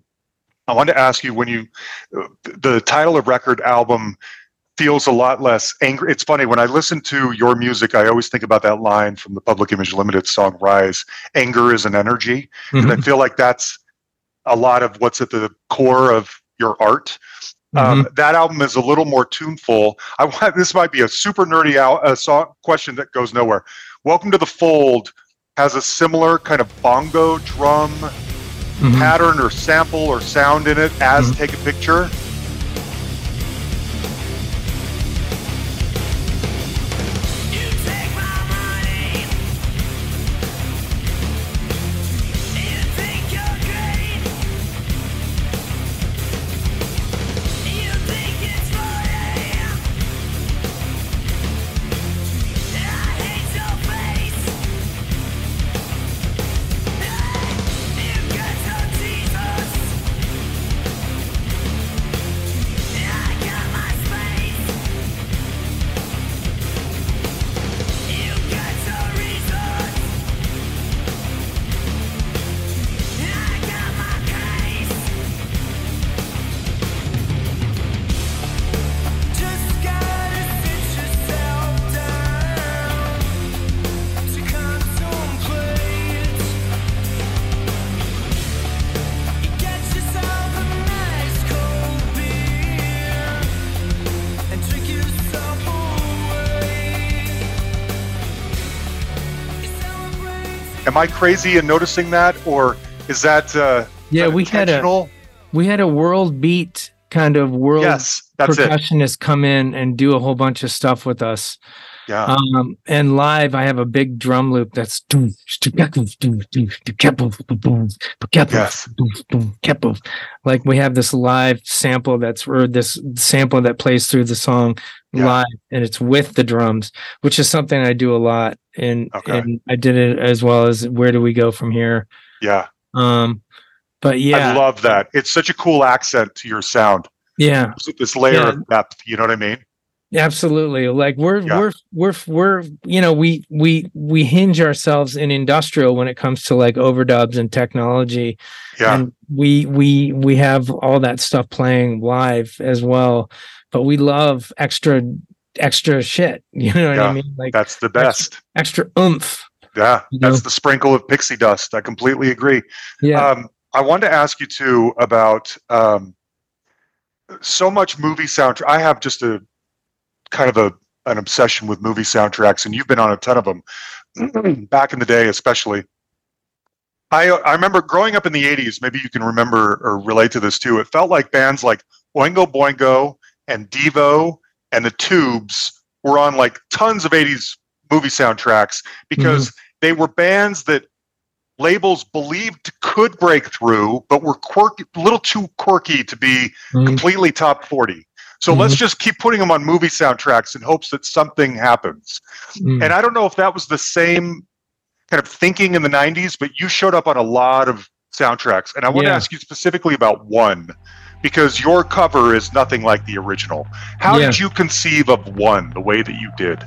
I wanted to ask you when you the title of record album feels a lot less angry. It's funny when I listen to your music, I always think about that line from the Public Image Limited song "Rise." Anger is an energy, and I mm-hmm. feel like that's a lot of what's at the core of your art. Um, that album is a little more tuneful. I want this might be a super nerdy out uh, song question that goes nowhere. Welcome to the Fold has a similar kind of bongo drum Mhm. pattern or sample or sound in it as Take a Picture. Am I crazy in noticing that, or is that uh, Yeah, that we had a we had a world beat kind of world yes, that's it. percussionist come in and do a whole bunch of stuff with us. Yeah, Um, and live, I have a big drum loop that's Yes. like we have this live sample that's or this sample that plays through the song Yeah. live, and it's with the drums, which is something I do a lot. And Okay. and I did it as well as where do we go from here? yeah. Um, but yeah, I love that. It's such a cool accent to your sound. yeah. This layer Yeah. of depth. You know what I mean? Absolutely. Like we're Yeah. we're we're we're you know we we we hinge ourselves in industrial when it comes to like overdubs and technology Yeah, and we we we have all that stuff playing live as well but we love extra extra shit you know what Yeah, I mean like that's the best. extra oomph Yeah, you that's know? the sprinkle of pixie dust. I completely agree. yeah Um, I wanted to ask you too about um, so much movie soundtrack. I have just a kind of a an obsession with movie soundtracks, and you've been on a ton of them back in the day, especially. I I remember growing up in the '80s. Maybe you can remember or relate to this too. It felt like bands like Oingo Boingo and Devo and the Tubes were on like tons of '80s movie soundtracks because they were bands that labels believed could break through, but were quirky, a little too quirky to be Mhm. completely top 40. So let's just keep putting them on movie soundtracks in hopes that something happens. Mm. And I don't know if that was the same kind of thinking in the 90s, but you showed up on a lot of soundtracks. And I want to ask you specifically about one because your cover is nothing like the original. How Yeah. did you conceive of one the way that you did?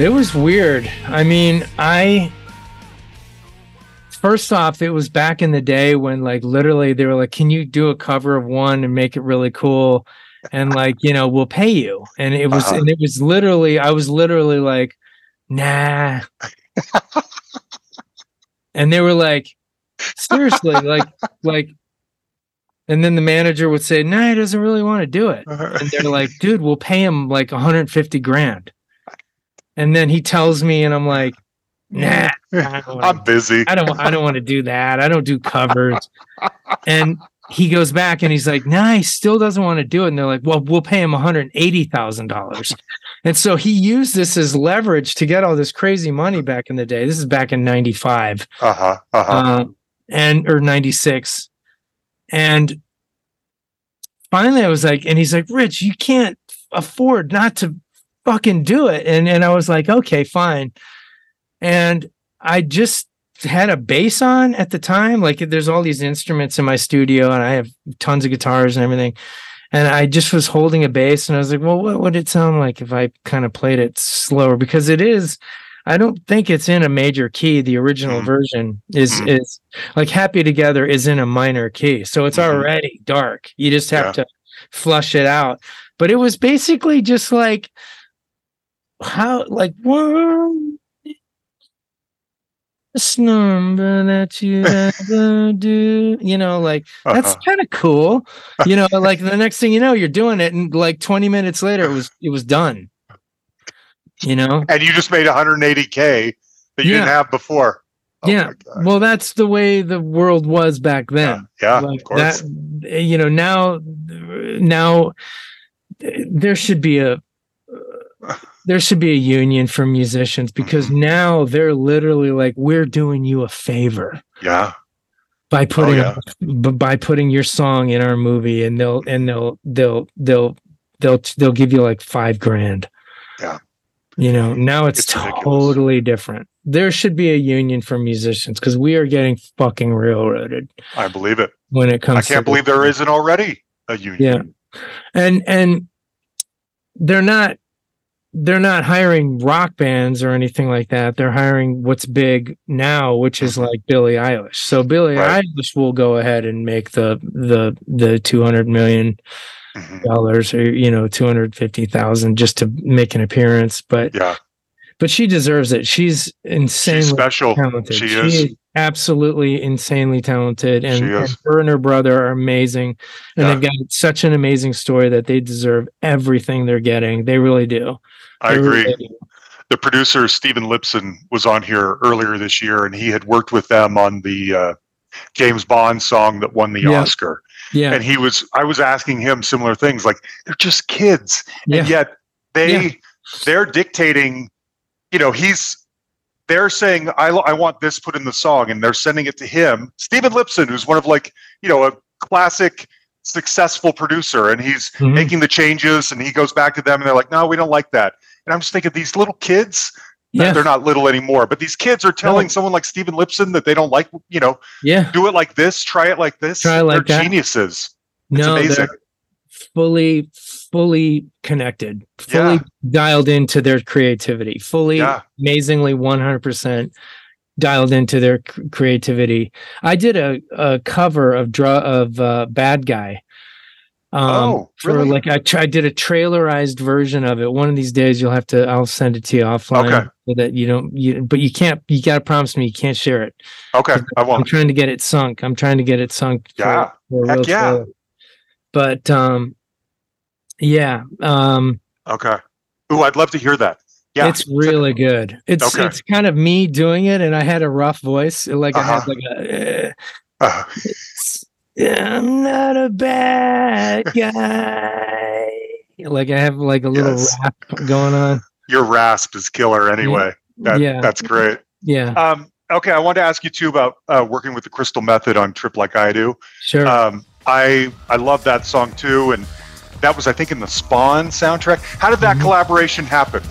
It was weird. I mean, I first off, it was back in the day when like literally they were like, "Can you do a cover of one and make it really cool?" And like, you know, we'll pay you. And it was, Uh-huh. and it was literally, I was literally like, "Nah." and they were like, seriously, like, like. And then the manager would say, "No, he doesn't really want to do it." and they're like, dude, we'll pay him like 150 grand. And then he tells me, and I'm like, nah, wanna, I'm busy. I don't, I don't want to do that. I don't do covers. And he goes back and he's like, nah, he still doesn't want to do it. And they're like, well, we'll pay him $180,000. And so he used this as leverage to get all this crazy money back in the day. This is back in 95 Uh huh. Uh huh. uh, and or 96 and finally i was like and he's like rich you can't afford not to fucking do it and and i was like okay fine and i just had a bass on at the time like there's all these instruments in my studio and i have tons of guitars and everything and i just was holding a bass and i was like well what would it sound like if i kind of played it slower because it is I don't think it's in a major key. The original Mhm. version is Mhm. is like Happy Together is in a minor key. So it's Mhm. already dark. You just have Yeah. to flush it out. But it was basically just like how like one this number that you ever do, you know, like that's Uh-huh. kind of cool. You know, like the next thing you know, you're doing it, and like 20 minutes later, it was it was done. You know, And you just made 180k that you Yeah. didn't have before. Oh Yeah. well, that's the way the world was back then. Yeah, like of course. that you know now now there should be a there should be a union for musicians because Mm-hmm. now they're literally like we're doing you a favor yeah. by putting Oh, yeah. by putting your song in our movie and they'll and they'll they'll they'll they'll they'll give you like 5 grand. Yeah. You know, now it's, It's ridiculous. totally different. There should be a union for musicians cuz we are getting fucking railroaded I believe it. when it comes I can't believe there isn't already a union. yeah and and they're not they're not hiring rock bands or anything like that they're hiring what's big now which is Mhm. like billie eilish so billie Right. eilish will go ahead and make the the the 200 million Mhm. dollars or you know 250,000 just to make an appearance but Yeah. but she deserves it she's insanely She's special. talented. She is. Absolutely insanely talented, and, and her and her brother are amazing. And Yeah. they've got such an amazing story that they deserve everything they're getting. They really do. I They really agree. do. The producer Stephen Lipson was on here earlier this year, and he had worked with them on the uh, James Bond song that won the Yeah. Oscar. Yeah, And he was, I was asking him similar things, like they're just kids, yeah, and yet they they're dictating. You know, he's they're saying I I want this put in the song, and they're sending it to him, Stephen Lipson, who's one of like you know a classic successful producer, and he's Mhm. making the changes, and he goes back to them, and they're like, no, we don't like that. And I'm just thinking these little kids. yeah, They're not little anymore, but these kids are telling No. someone like Stephen Lipson that they don't like, you know, yeah. do it like this, try it like this. Try it like They're that. geniuses. It's no, amazing. they're fully, fully connected, fully Yeah. dialed into their creativity, fully, Yeah. amazingly, one hundred percent dialed into their creativity. I did a, a cover of dr- of uh, Bad Guy. Um, Oh, for really? like I, tr- I did a trailerized version of it. One of these days, you'll have to. I'll send it to you offline Okay. so that you don't. You, but you can't. You got to promise me you can't share it. Okay, I won't. I'm trying to get it sunk. I'm trying to get it sunk. Yeah. for a Heck yeah. trailer. But um, yeah, um, Okay. Ooh, I'd love to hear that. Yeah. it's really good. It's Okay. it's kind of me doing it, and I had a rough voice, like I had Uh-huh. like a. eh, Uh, Yeah, I'm not a bad guy. Like I have like a little Yes. rap going on. your rasp is killer anyway. That, Yeah. That's great. Yeah, Um, okay, I wanted to ask you too about uh, working with the Crystal Method on Trip Like I Do. sure. Um, I I love that song too, and that was I think in the Spawn soundtrack. How did that Mhm. collaboration happen?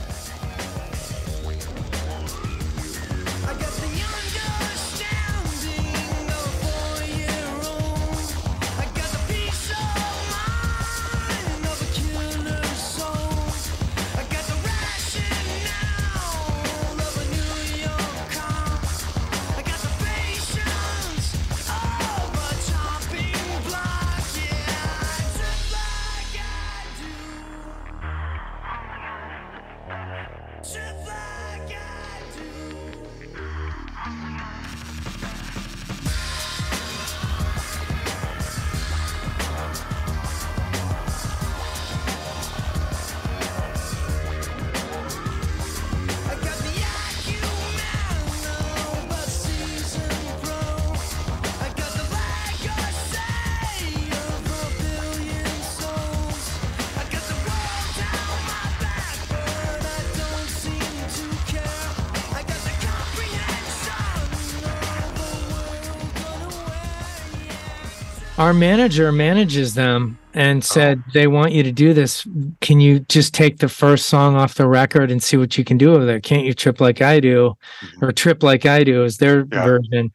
Our manager manages them and said they want you to do this can you just take the first song off the record and see what you can do with it can't you trip like i do Mhm. or trip like i do is their Yeah. version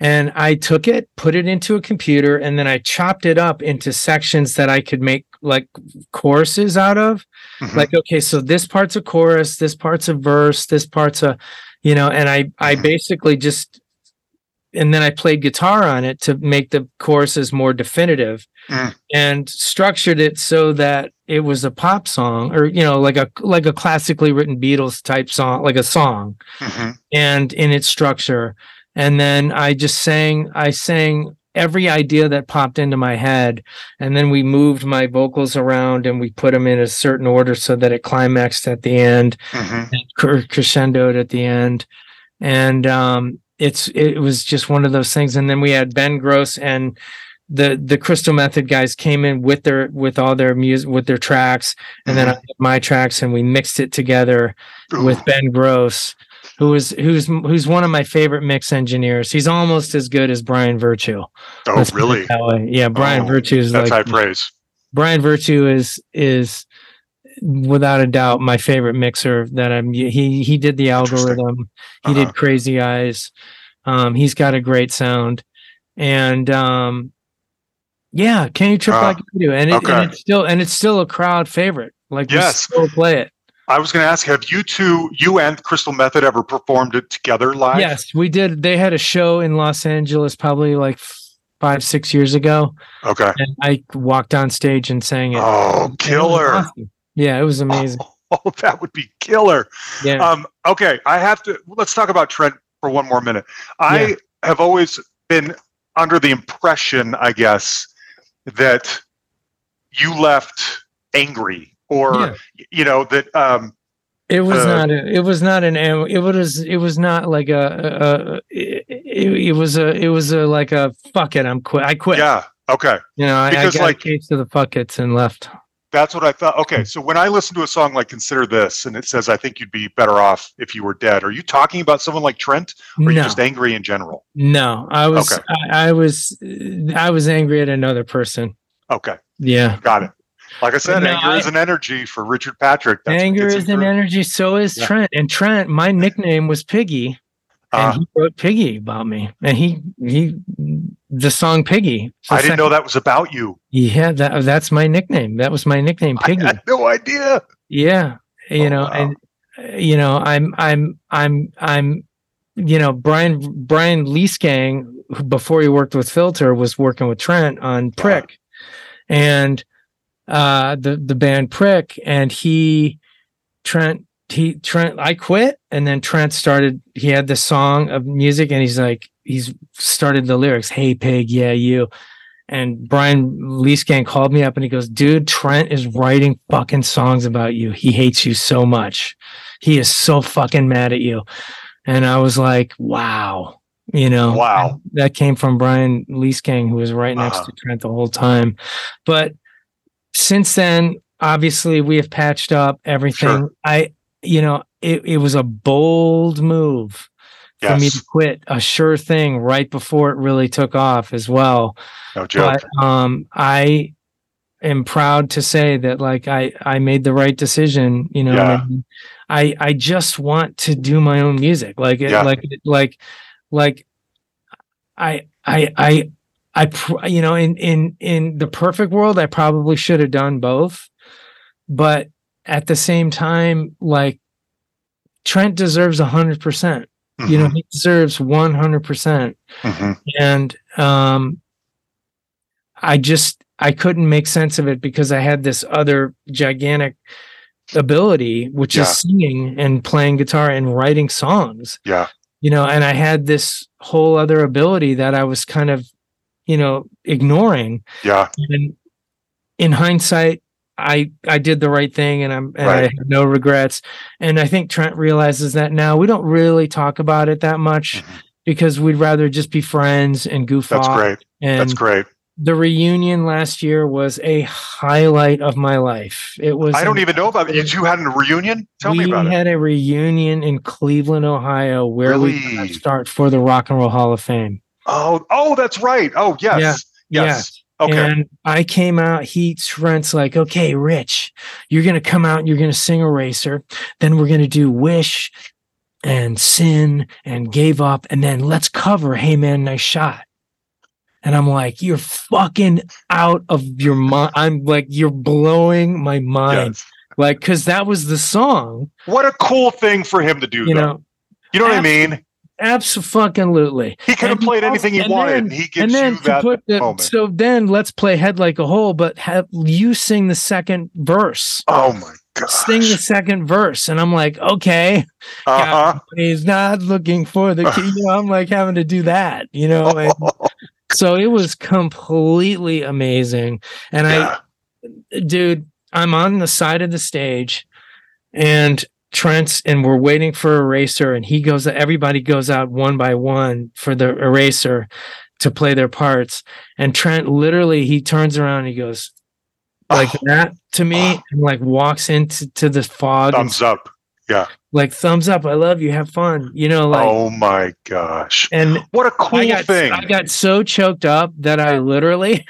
and i took it put it into a computer and then i chopped it up into sections that i could make like choruses out of Mhm. like okay so this part's a chorus this part's a verse this part's a you know and i i Mhm. basically just and then i played guitar on it to make the choruses more definitive Mm. and structured it so that it was a pop song or you know like a like a classically written beatles type song like a song Mhm. and in its structure and then i just sang i sang every idea that popped into my head and then we moved my vocals around and we put them in a certain order so that it climaxed at the end Mhm. and cr- crescendoed at the end and um it's it was just one of those things and then we had Ben Grosse and the the crystal method guys came in with their with all their music with their tracks and then I mm-hmm. had my tracks and we mixed it together Ooh. with Ben Grosse, who is who's who's one of my favorite mix engineers. He's almost as good as Brian Virtue. oh, Let's really? Yeah, Brian Oh, Virtue is That's like high praise. Brian Virtue is is without a doubt my favorite mixer that I'm he he did the algorithm. He Uh-huh. did Crazy Eyes. Um he's got a great sound. And um yeah, can you trip Ah, like you do? And, it, okay. and it's still and it's still a crowd favorite. Like Yes. still play it. I was going to ask, have you two, you and Crystal Method, ever performed it together live? Yes, we did. They had a show in Los Angeles probably like five, six years ago, Okay. and I walked on stage and sang it. Oh, it killer! awesome. Yeah, it was amazing. Oh, that would be killer. Yeah, Um, okay, I have to. Let's talk about Trent for one more minute. I Yeah. have always been under the impression, I guess, that you left angry, or Yeah. you know that. Um, it was uh, not. A, it was not an. It was. It was not like a. a, a it, it was a. It was a like a fuck it. I'm quit. I quit. yeah. Okay, You know, I, I Because, got like- a case of the fuck it's and left. That's what I thought. Okay, so when I listen to a song like "Consider This" and it says, "I think you'd be better off if you were dead," are you talking about someone like Trent, or are you just angry in general? no. I was. Okay. I, I was. I was angry at another person. Okay, Yeah. got it. Like I said, No, anger I- is an energy for Richard Patrick. That's Anger is an energy. So is Yeah. Trent. And Trent, my nickname was Piggy, and Uh, he wrote Piggy about me. And he he the song Piggy. I didn't know that was about you. Yeah, that that's my nickname. That was my nickname, Piggy. I had no idea. yeah, you Oh, know, wow. and uh, you know, I'm I'm I'm I'm you know, Brian Brian Liesegang, before he worked with Filter, was working with Trent on Prick, and uh the the band Prick, and he Trent he Trent I quit, and then Trent started. He had this song of music, and he's like he's started the lyrics, "Hey pig, yeah you." And Brian Liesegang called me up and he goes, dude, Trent is writing fucking songs about you. He hates you so much. He is so fucking mad at you. And I was like, wow. You know, Wow. That came from Brian Liesegang, who was right next Uh-huh. to Trent the whole time. But since then, obviously we have patched up everything. Sure. I, you know, it, it was a bold move for me to quit, a sure thing right before it really took off as well No joke. but um i am proud to say that like i i made the right decision you know Yeah. i i just want to do my own music like it Yeah. like like like i i i i pr- you know in in in the perfect world i probably should have done both but at the same time like trent deserves a hundred percent you know he deserves 100 percent Mhm. and um i just i couldn't make sense of it because i had this other gigantic ability which Yeah. is singing and playing guitar and writing songs yeah. you know and i had this whole other ability that i was kind of you know ignoring Yeah. and in hindsight i i did the right thing and i'm and i have no regrets and i think trent realizes that now we don't really talk about it that much Mhm. because we'd rather just be friends and goof off. That's off great. and That's great. the reunion last year was a highlight of my life it was I don't even know about it. You had a reunion? Tell me about it. We had a reunion in cleveland ohio where we Really? to start for the rock and roll hall of fame Oh, oh, that's right. Oh, yes. Yeah. Yes. Okay. And I came out, he Trent's like, okay, Rich, you're gonna come out and you're gonna sing Eraser. Then we're gonna do Wish and Sin and Gave Up, and then let's cover Hey Man, Nice Shot. And I'm like, you're fucking out of your mind. I'm like, you're blowing my mind. Yes. Like, cause that was the song, What a cool thing for him to do, you though. know, you know what I mean? Absolutely. He could have played anything he and wanted, then- and he and then you that put the, moment. so then let's play head like a hole, but have you sing the second verse. oh my god! Sing the second verse. And I'm like, okay, Uh-huh. he's not looking for the key. You know, I'm like having to do that, you know. and so it was completely amazing. And yeah. I dude, I'm on the side of the stage and Trent's and we're waiting for eraser and he goes everybody goes out one by one for the eraser to play their parts and Trent literally he turns around and he goes like Oh. that to me Oh. and like walks into to the fog and Thumbs up. Yeah. Like thumbs up I love you have fun you know like oh my gosh! and What a cool I got thing! I got so choked up that I literally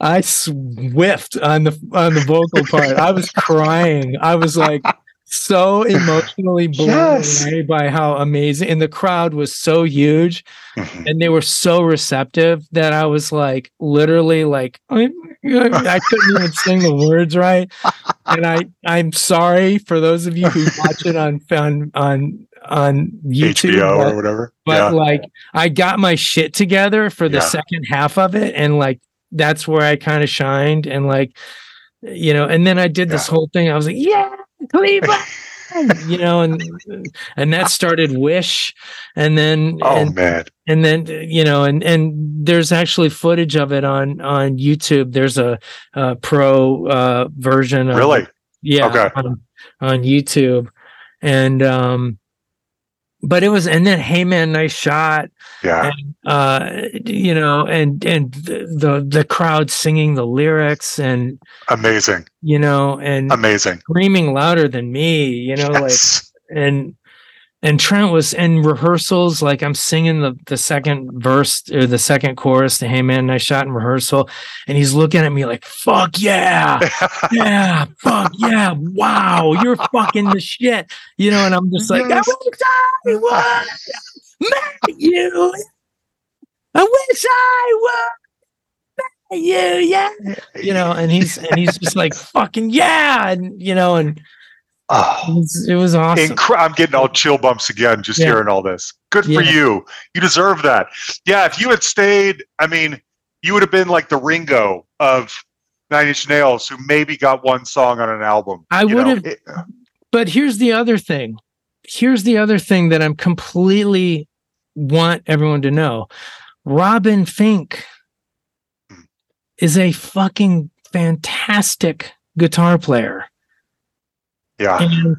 I swiffed on the on the vocal part. I was crying. I was like so emotionally blown Yes. away by how amazing and the crowd was so huge Mhm. and they were so receptive that I was like literally like I, I couldn't even sing the words right. And I I'm sorry for those of you who watch it on on on on YouTube. HBO but- or whatever. but yeah. like I got my shit together for the Yeah. second half of it, and like that's where I kind of shined, and like you know, and then I did this whole thing. I was like, yeah, Cleveland, you know, and and that started Wish, and then Oh and, man! and then you know, and and there's actually footage of it on on YouTube. There's a, a pro uh, version of Really? yeah Okay. on, on youtube and um but it was and then hey man nice shot Yeah. and uh you know and and the the, the crowd singing the lyrics and Amazing. you know and Amazing. screaming louder than me you know like and and Trent was in rehearsals, like I'm singing the the second verse or the second chorus to Hey Man, Nice Shot in rehearsal, and he's looking at me like, fuck yeah, yeah, fuck yeah, wow, you're fucking the shit. You know, and I'm just like, Yes. I wish I would marry you. I wish I would marry you, yeah. You know, and he's and he's just like fucking yeah, and you know, and Ah. it Oh, was, it was awesome. I'm getting all chill bumps again just Yeah. hearing all this. Good for Yeah. you. You deserve that. Yeah, if you had stayed, I mean, you would have been like the Ringo of Nine Inch Nails, who maybe got one song on an album. I would have It- uh, but here's the other thing here's the other thing that i'm completely want everyone to know robin finck hmm. is a fucking fantastic guitar player yeah, and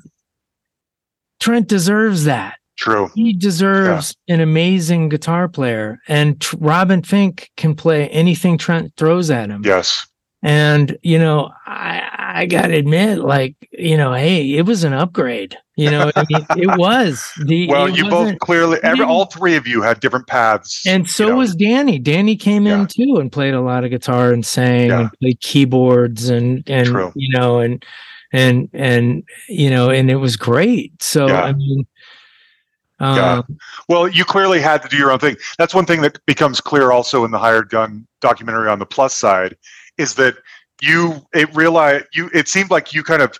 trent deserves that true. he deserves an amazing guitar player and Tr- robin finck can play anything trent throws at him Yes. and you know i i gotta admit like you know hey it was an upgrade you know I mean? it was the Well, it you both clearly, every, all three of you had different paths. and so you know. was danny danny came Yeah. in too and played a lot of guitar and sang Yeah. and played keyboards and and True. you know and and and you know and it was great so Yeah. i mean Yeah. um, Well, you clearly had to do your own thing. That's one thing that becomes clear also in the hired gun documentary on the plus side is that you it realized you it seemed like you kind of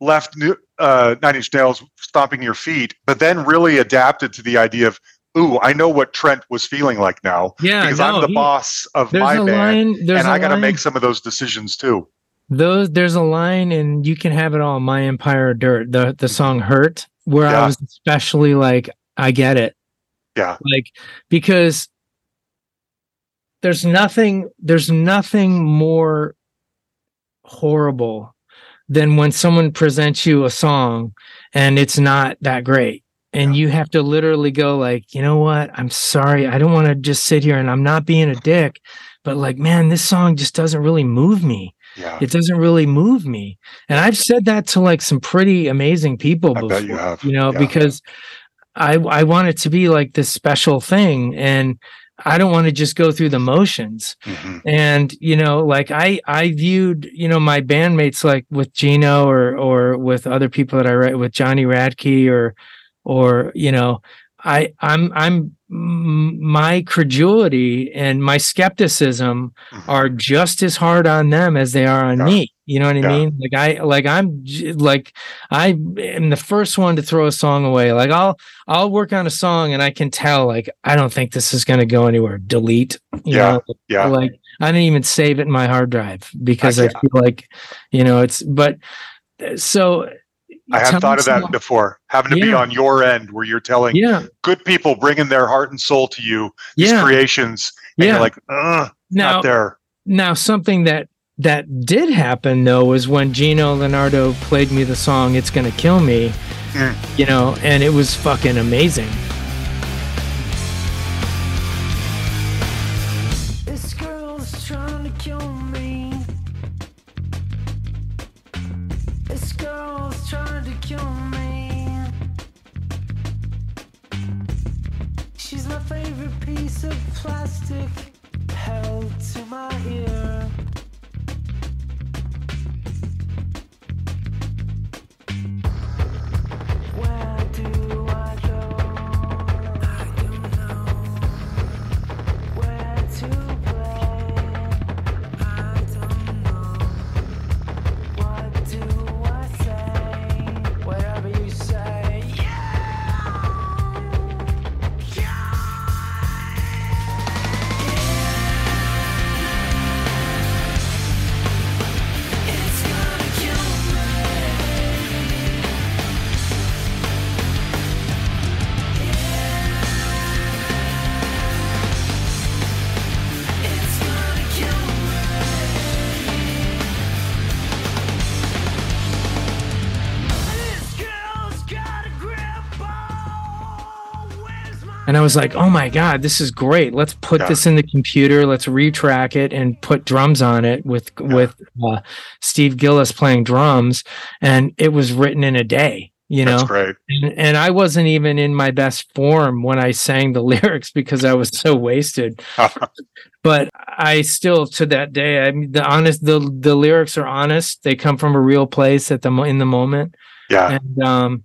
left New- uh, Nine Inch Nails stomping your feet, but then really adapted to the idea of, ooh, I know what Trent was feeling like now yeah because no, I'm the he- boss of my band, line and I got to make some of those decisions too. Those there's a line in you can have it all my empire dirt the the song hurt where Yeah. i was especially like i get it. Yeah. like because there's nothing there's nothing more horrible than when someone presents you a song and it's not that great. And you have to literally go like you know what? I'm sorry. I don't want to just sit here and i'm not being a dick but like man this song just doesn't really move me Yeah, it doesn't really move me and i've said that to like some pretty amazing people I before you have. you know Yeah. because i i want it to be like this special thing and I don't want to just go through the motions. Mhm. And you know, like I I viewed you know my bandmates like with Gino or or with other people that I write with Jonny Radtke or or you know I I'm I'm my credulity and my skepticism Mhm. are just as hard on them as they are on Yeah. me. You know what I Yeah. mean? Like I like I'm like I am the first one to throw a song away. Like I'll I'll work on a song and I can tell like I don't think this is going to go anywhere. Delete. You Yeah. know, Yeah. like I didn't even save it in my hard drive because I, I feel like you know it's but so I had thought of that some- before. Having to be on your end where you're telling Yeah, good people bringing their heart and soul to you, these yeah, creations, and yeah. you're like, now not there. now something that that did happen though was when Gino Leonardo played me the song "It's Gonna Kill Me," Mm. you know, and it was fucking amazing. And I was like, "Oh my god, this is great! Let's put Yeah. this in the computer. Let's retrack it and put drums on it with with uh, Steve Gillis playing drums." And it was written in a day. You That's know, great. and, and I wasn't even in my best form when I sang the lyrics because I was so wasted. But I still, to that day, I mean, the honest, the the lyrics are honest. They come from a real place at the in the moment, yeah. and um,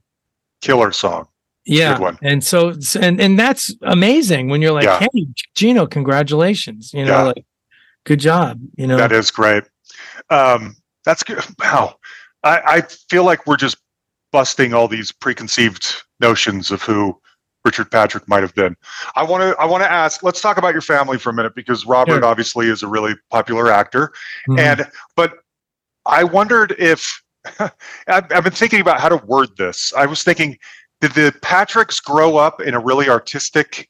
Killer song. Yeah, and so and and that's amazing when you're like, Yeah. hey, Gino, congratulations, you know, Yeah. like good job, you know. That is great. Um, that's good. Wow. I, I feel like we're just busting all these preconceived notions of who Richard Patrick might have been. I want to I want to ask. Let's talk about your family for a minute because Robert Sure. obviously is a really popular actor, Mhm. and but I wondered if I've, I've been thinking about how to word this. I was thinking, did the Patricks grow up in a really artistic,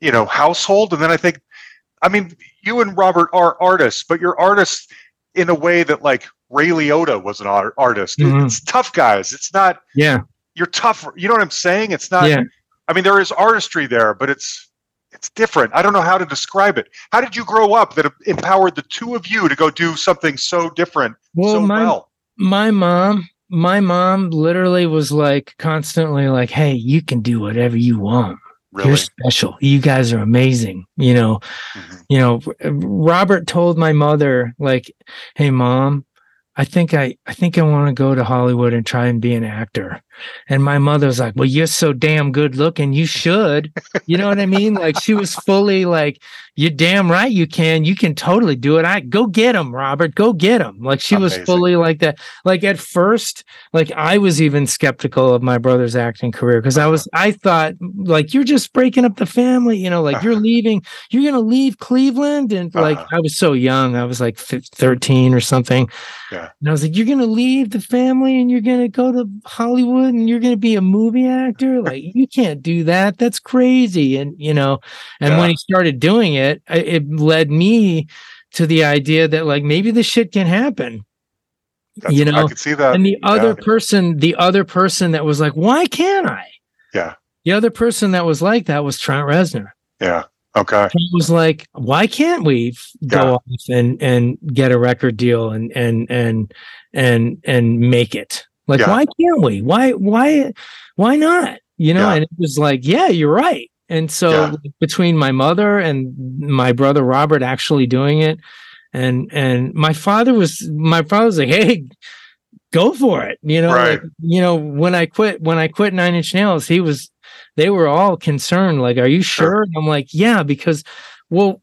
you know, household? And then I think, I mean, you and Robert are artists, but you're artists in a way that like Ray Liotta was an art- artist. Mhm. It's tough guys. It's not yeah, you're tough. You know what I'm saying? It's not. yeah. I mean, there is artistry there, but it's it's different. I don't know how to describe it. How did you grow up that empowered the two of you to go do something so different Well, so my well? my mom, my mom literally was like constantly like, hey, you can do whatever you want. Really? You're special. You guys are amazing. You know, Mhm. you know, Robert told my mother like, "Hey mom, I think I I think I want to go to Hollywood and try and be an actor." And my mother was like, "Well, you're so damn good looking. You should." You know what I mean? Like she was fully like, "You're damn right you can. You can totally do it. I go get him, Robert. Go get him." Like she was fully like that. Like at first, like I was even skeptical of my brother's acting career because I was I thought like you're just breaking up the family, you know, like you're Uh-huh. leaving you're gonna leave Cleveland, and like Uh-huh. I was so young, I was like fif- thirteen or something. Yeah. And I was like, "You're gonna leave the family, and you're gonna go to Hollywood, and you're gonna be a movie actor? Like, you can't do that. That's crazy." And you know, and Yeah. when he started doing it, it led me to the idea that like maybe this shit can happen. That's, you know, I could see that. and the other person, the other person that was like, "Why can't I?" Yeah. The other person that was like that was Trent Reznor. Yeah. Okay. He was like, "Why can't we go Yeah. off and and get a record deal and and and and and make it? Like, Yeah. why can't we? Why why why not? You know?" Yeah. And it was like, "Yeah, you're right. And so Yeah. between my mother and my brother Robert actually doing it, and and my father was my father was like, hey, go for it. You know, Right. like, you know, when I quit when I quit Nine Inch Nails, he was they were all concerned, like, are you Sure. sure? And I'm like, yeah, because well,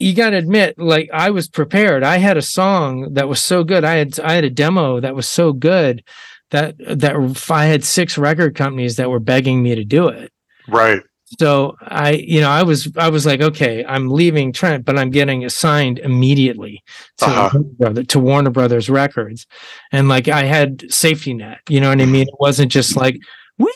you got to admit like i was prepared i had a song that was so good i had i had a demo that was so good that that i had six record companies that were begging me to do it Right. so i you know i was i was like okay i'm leaving trent but i'm getting assigned immediately to Uh-huh. Warner Brother, to warner brothers records and like i had safety net you know what i mean it wasn't just like "Whee!"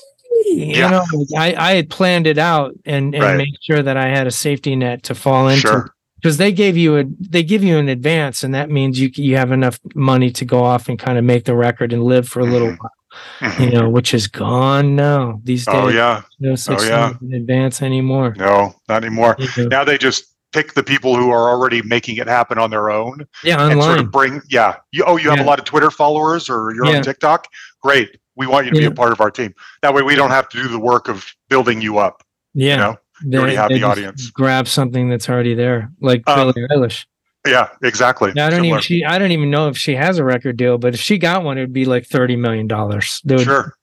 you Yeah. know i i had planned it out and and Right. made sure that i had a safety net to fall into Sure. Because they gave you a they give you an advance and that means you you have enough money to go off and kind of make the record and live for a little Mhm. while you know which is gone now these days Oh yeah. no such yeah. thing as advance anymore No, not anymore. Now they just pick the people who are already making it happen on their own yeah and sort online of bring yeah. You oh you have Yeah. a lot of Twitter followers or you're Yeah. on TikTok? Great. We want you to Yeah. be a part of our team. That way we don't have to do the work of building you up. yeah You know? They, already have the audience. grab something that's already there like Um, Billie Eilish Yeah, exactly. Yeah, I don't even she I don't even know if she has a record deal but if she got one it would be like 30 million dollars Sure.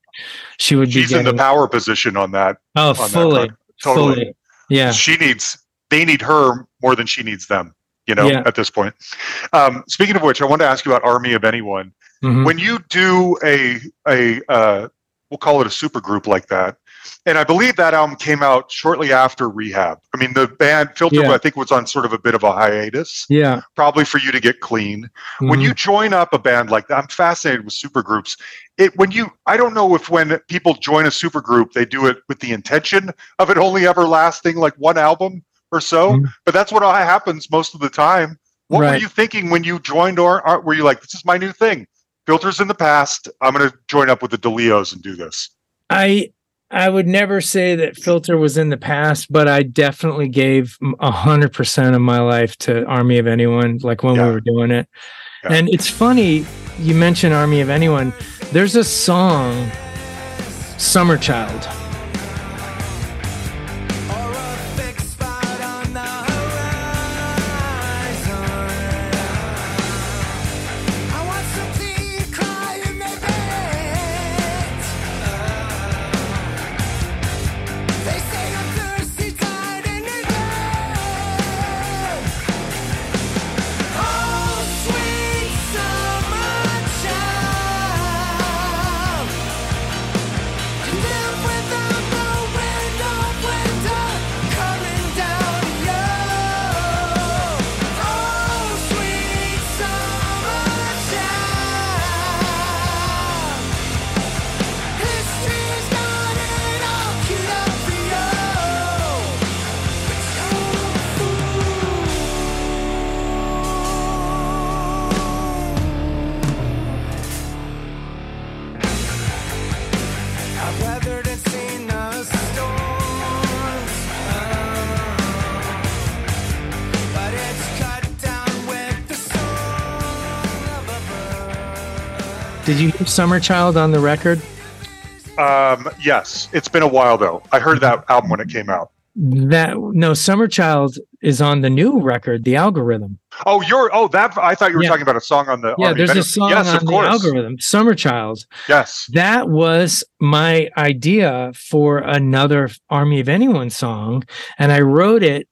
she would be She's in the power position on that. oh that fully record. Totally. fully yeah She needs they need her more than she needs them, you know, Yeah. at this point. Um, speaking of which, I wanted to ask you about Army of Anyone. Mhm. when you do a a uh, we'll call it a super group like that and i believe that album came out shortly after rehab. I mean the band filter Yeah. i think was on sort of a bit of a hiatus. Yeah. Probably for you to get clean. When Mhm. you join up a band like that i'm fascinated with super groups it when you i don't know if when people join a super group they do it with the intention of it only ever lasting like one album or so Mhm. but that's what happens most of the time. What were you thinking when you joined or, or were you like this is my new thing. Filters in the past. I'm going to join up with the deleos and do this. I I would never say that filter was in the past, but I definitely gave a hundred percent of my life to Army of Anyone, like when Yeah. we were doing it. Yeah. And it's funny you mentioned Army of Anyone. There's a song, Summer Child. Did you hear Summer Child on the record? um, yes it's been a while though i heard that album when it came out That no, Summer Child is on the new record, The Algorithm. oh you're oh that i thought you were Yeah. talking about a song on the Yeah, Army there's of a song yes on the course Algorithm, Summer Child. yes that was my idea for another Army of Anyone song. And I wrote it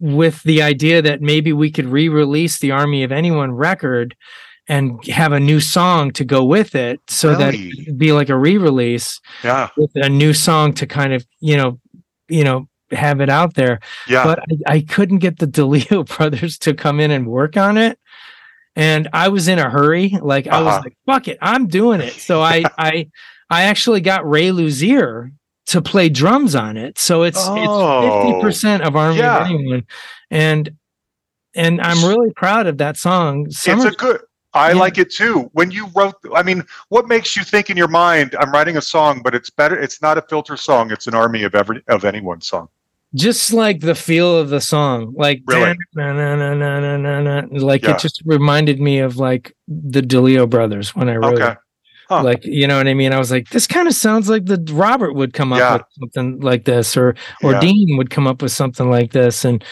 with the idea that maybe we could re release the Army of Anyone record and have a new song to go with it so that it'd be like a re release yeah with a new song to kind of, you know, you know, have it out there yeah but I, I couldn't get the DeLeo brothers to come in and work on it. And I was in a hurry. Like I was Uh-huh. like, fuck it, I'm doing it. So I I I actually got Ray Luzier to play drums on it. So it's Oh. it's 50% of Army Yeah. of Anyone. And and I'm really proud of that song. Summer it's a good i Yeah. like it too when you wrote i mean what makes you think in your mind i'm writing a song but it's better it's not a filter song it's an army of every of anyone song just like the feel of the song like Really? na, na, na, na, na, na, na, like Yeah. it just reminded me of like the DeLeo brothers when I wrote okay it. Huh. Like, you know what I mean? I was like, this kind of sounds like the Robert would come up Yeah. with something like this, or or. Dean would come up with something like this. And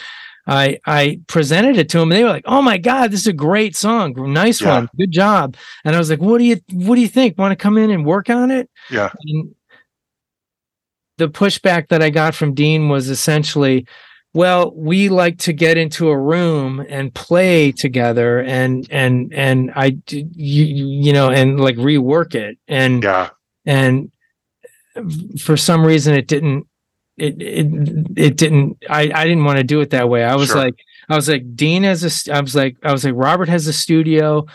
I I presented it to them, and they were like, "Oh my god, this is a great song, nice Yeah. one, good job." And I was like, "What do you What do you think? Want to come in and work on it?" Yeah. And the pushback that I got from Dean was essentially, well, we like to get into a room and play together and and and I you you know and like rework it and Yeah. and uh, for some reason it didn't it it, it didn't I I didn't want to do it that way. I was Sure. like I was like Dean has a I was like I was like Robert has a studio.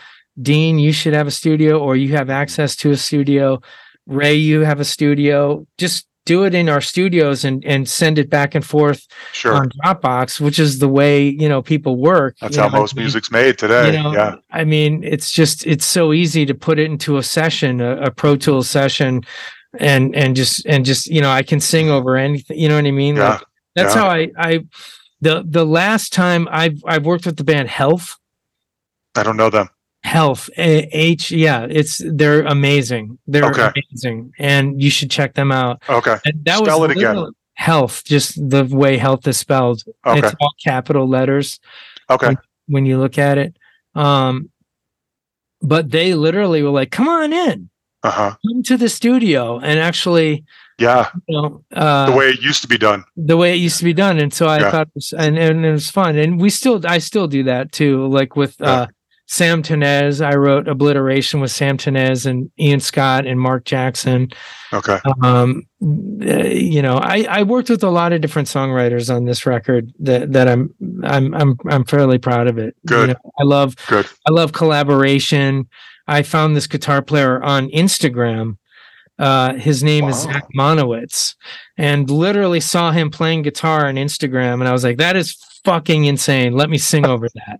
Dean, you should have a studio or you have access to a studio. Ray, you have a studio. Just do it in our studios and and send it back and forth Sure. on Dropbox, which is the way, you know, people work. That's you how know, I most mean, music's made today. you know, yeah. I mean, it's just it's so easy to put it into a session, a, a Pro Tools session, and and just and just you know, I can sing over anything. You know what I mean? Yeah, Like that's yeah. how I I the the last time I've I've worked with the band Health. I don't know them. Health H yeah it's they're amazing they're Okay. amazing and you should check them out Okay. and that Spell was it again. health just the way health is spelled Okay. it's all capital letters Okay. when you look at it. Um, but they literally were like, "Come on in, Uh huh. come to the studio," and actually, Yeah. you know, uh, The way it used to be done. the way it used to be done. And so I Yeah. thought, it was, and and it was fun. And we still, I still do that too. Like with Yeah. uh, Sam Tinnesz, I wrote Obliteration with Sam Tinnesz and Ian Scott and Mark Jackson. Okay. Um, uh, you know, I, I worked with a lot of different songwriters on this record that, that I'm, I'm, I'm, I'm fairly proud of it. You Good. know, I love, Good. I love collaboration. I found this guitar player on Instagram. Uh, his name is Zach Monowitz, and literally saw him playing guitar on Instagram, and I was like, "That is fucking insane! Let me sing over that."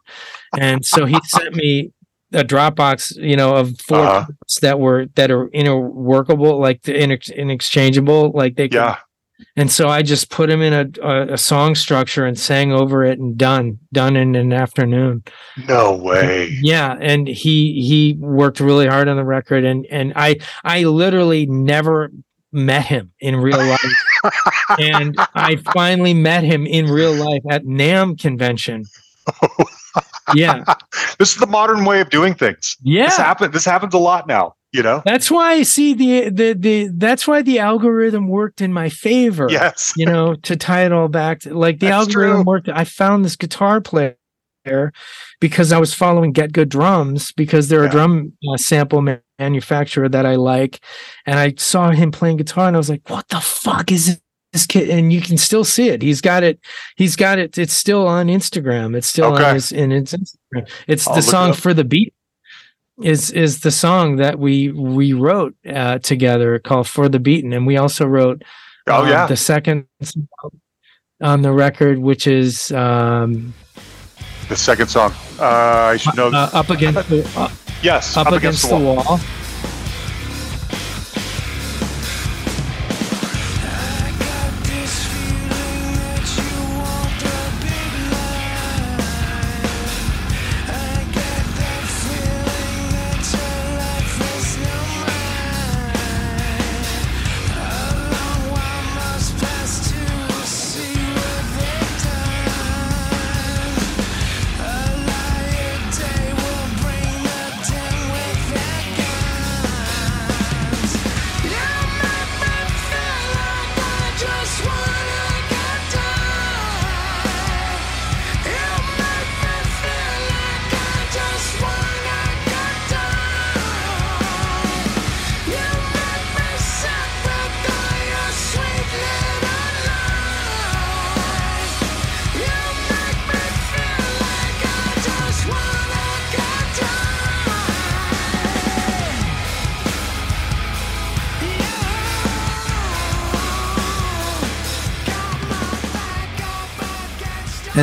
And so he sent me a Dropbox, you know, of 4 Uh-huh. that were that are interworkable, like the inex- inexchangeable, like they Yeah. And so I just put him in a, a, a song structure and sang over it and done, done in an afternoon. No way. Yeah. And he, he worked really hard on the record and, and I, I literally never met him in real life. and I finally met him in real life at NAMM convention. Yeah. This is the modern way of doing things. Yeah. This happen. This happens a lot now. You know. That's why I see the, the, the, that's why the algorithm worked in my favor. Yes. you know, to tie it all back to like the That's algorithm true. worked. I found this guitar player because I was following Get Good Drums because they're Yeah. a drum uh, sample ma- manufacturer that I like, and I saw him playing guitar and I was like, "What the fuck is this kid?" And you can still see it. He's got it. He's got it. It's still on Instagram. It's still Okay. on his in his Instagram. It's I'll the look it song for the beat. Is is the song that we we wrote uh, together called "For the Beaten," and we also wrote Oh um, yeah. the second song on the record, which is um, The second song. Uh, I should know. uh, up against the, uh, yes. up, against, the wall. This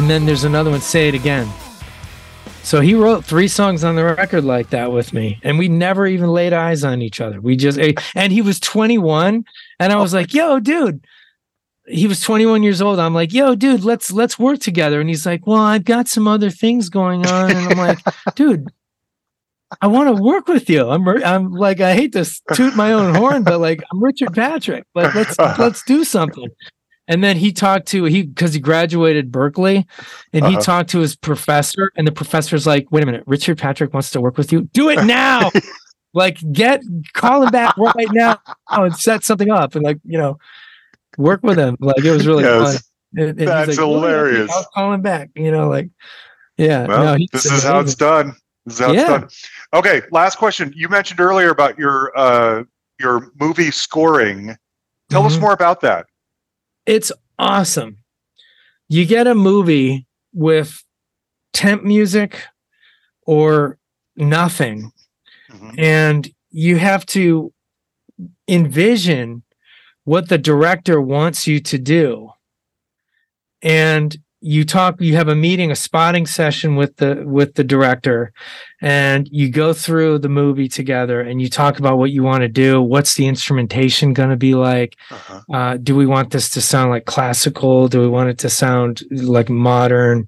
And then there's another one, Say It Again. So he wrote three songs on the record like that with me, and we never even laid eyes on each other. We just, eh, and he was 21, and I was like, "Yo, dude." He was 21 years old. I'm like, "Yo, dude, let's let's work together." And he's like, "Well, I've got some other things going on," and I'm like, "Dude, I want to work with you. I'm I'm like I hate to toot my own horn, but like I'm Richard Patrick. Like let's let's do something. And then he talked to he because he graduated Berklee, and he Uh-huh. talked to his professor, and the professor's like, "Wait a minute, Richard Patrick wants to work with you. Do it now! like get call him back right now and set something up, and like you know, work with him. Like it was really Yes. fun. And- and That's "Oh, yeah, hilarious. I'll call him back. You know, like yeah. Well, no, this is how it's done. This is how Yeah. it's done. Okay, last question. You mentioned earlier about your uh, your movie scoring. Tell us Mhm. more about that. It's awesome. You get a movie with temp music or nothing, Mhm. and you have to envision what the director wants you to do. And you talk you have a meeting a spotting session with the with the director and you go through the movie together and you talk about what you want to do what's the instrumentation going to be like Uh-huh. uh, do we want this to sound like classical? Do we want it to sound like modern?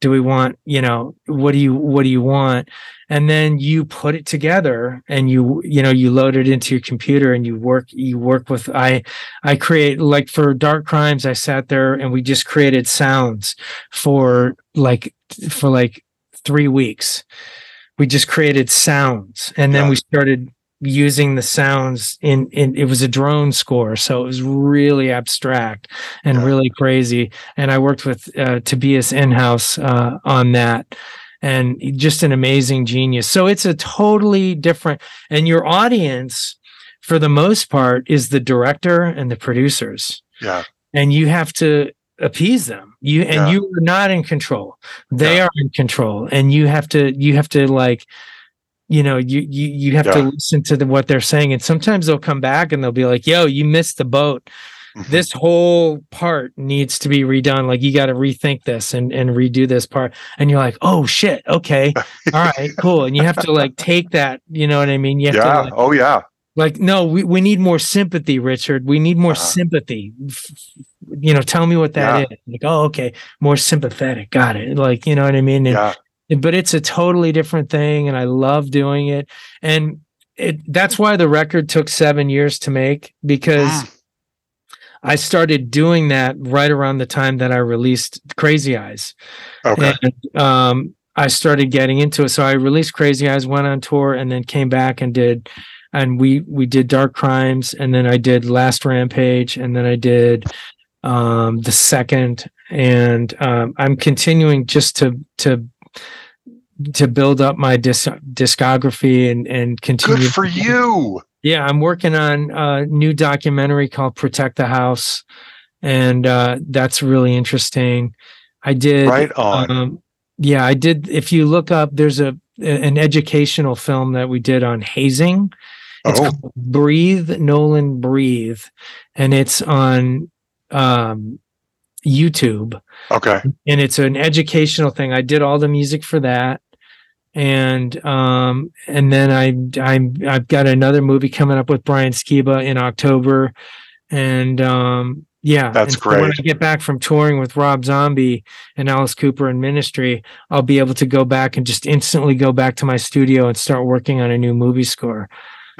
Do we want you know what do you what do you want and then you put it together and you you know you load it into your computer and you work you work with i i create like for dark crimes i sat there and we just created sounds for like for like three weeks we just created sounds and then Yeah. we started using the sounds in in it was a drone score so it was really abstract and Yeah. really crazy and i worked with uh, tobias enhus uh, on that and just an amazing genius so it's a totally different and your audience for the most part is the director and the producers Yeah. and you have to appease them you and Yeah. you are not in control they Yeah. are in control and you have to you have to like you know you you you have to listen to the, what they're saying and sometimes they'll come back and they'll be like yo you missed the boat. This whole part needs to be redone like you got to rethink this and and redo this part and you're like oh shit okay all right cool and you have to like take that you know what i mean you have yeah. to like, oh yeah. like no we, we need more sympathy richard we need more Uh-huh. sympathy you know tell me what that is. like oh okay more sympathetic got it like you know what i mean and, Yeah. but it's a totally different thing and i love doing it and it that's why the record took seven years to make because Mm. I started doing that right around the time that i released crazy eyes Okay. and um, I started getting into it. So I released Crazy Eyes, went on tour, and then came back and did, and we we did Dark Crimes, and then I did Last Rampage, and then I did um, the second, and um, I'm continuing just to to to build up my disc- discography and and continue. Good for you. Yeah, I'm working on a new documentary called Protect the House, and uh, that's really interesting. I did Right on. um, yeah, I did. If you look up, there's a an educational film that we did on hazing. It's Oh. called Breathe, Nolan Breathe, and it's on um, YouTube. Okay. And it's an educational thing. I did all the music for that, and um, and then I I'm I've got another movie coming up with Brian Skiba in October, and um, yeah, That's and so When. I get back from touring with Rob Zombie and Alice Cooper and Ministry, I'll be able to go back and just instantly go back to my studio and start working on a new movie score.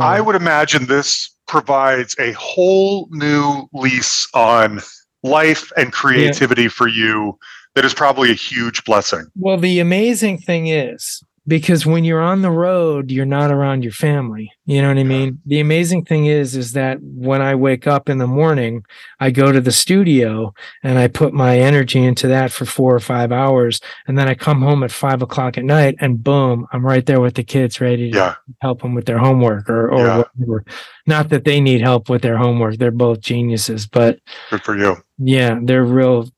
I would imagine this provides a whole new lease on life and creativity for you that is probably a huge blessing. Well, the amazing thing is because when you're on the road, you're not around your family. You know what I mean? The amazing thing is, is that when I wake up in the morning, I go to the studio and I put my energy into that for four or five hours. And then I come home at five o'clock at night and boom, I'm right there with the kids ready to Yeah. help them with their homework or, or Yeah. whatever. Not that they need help with their homework. They're both geniuses, but Good for you. yeah, they're real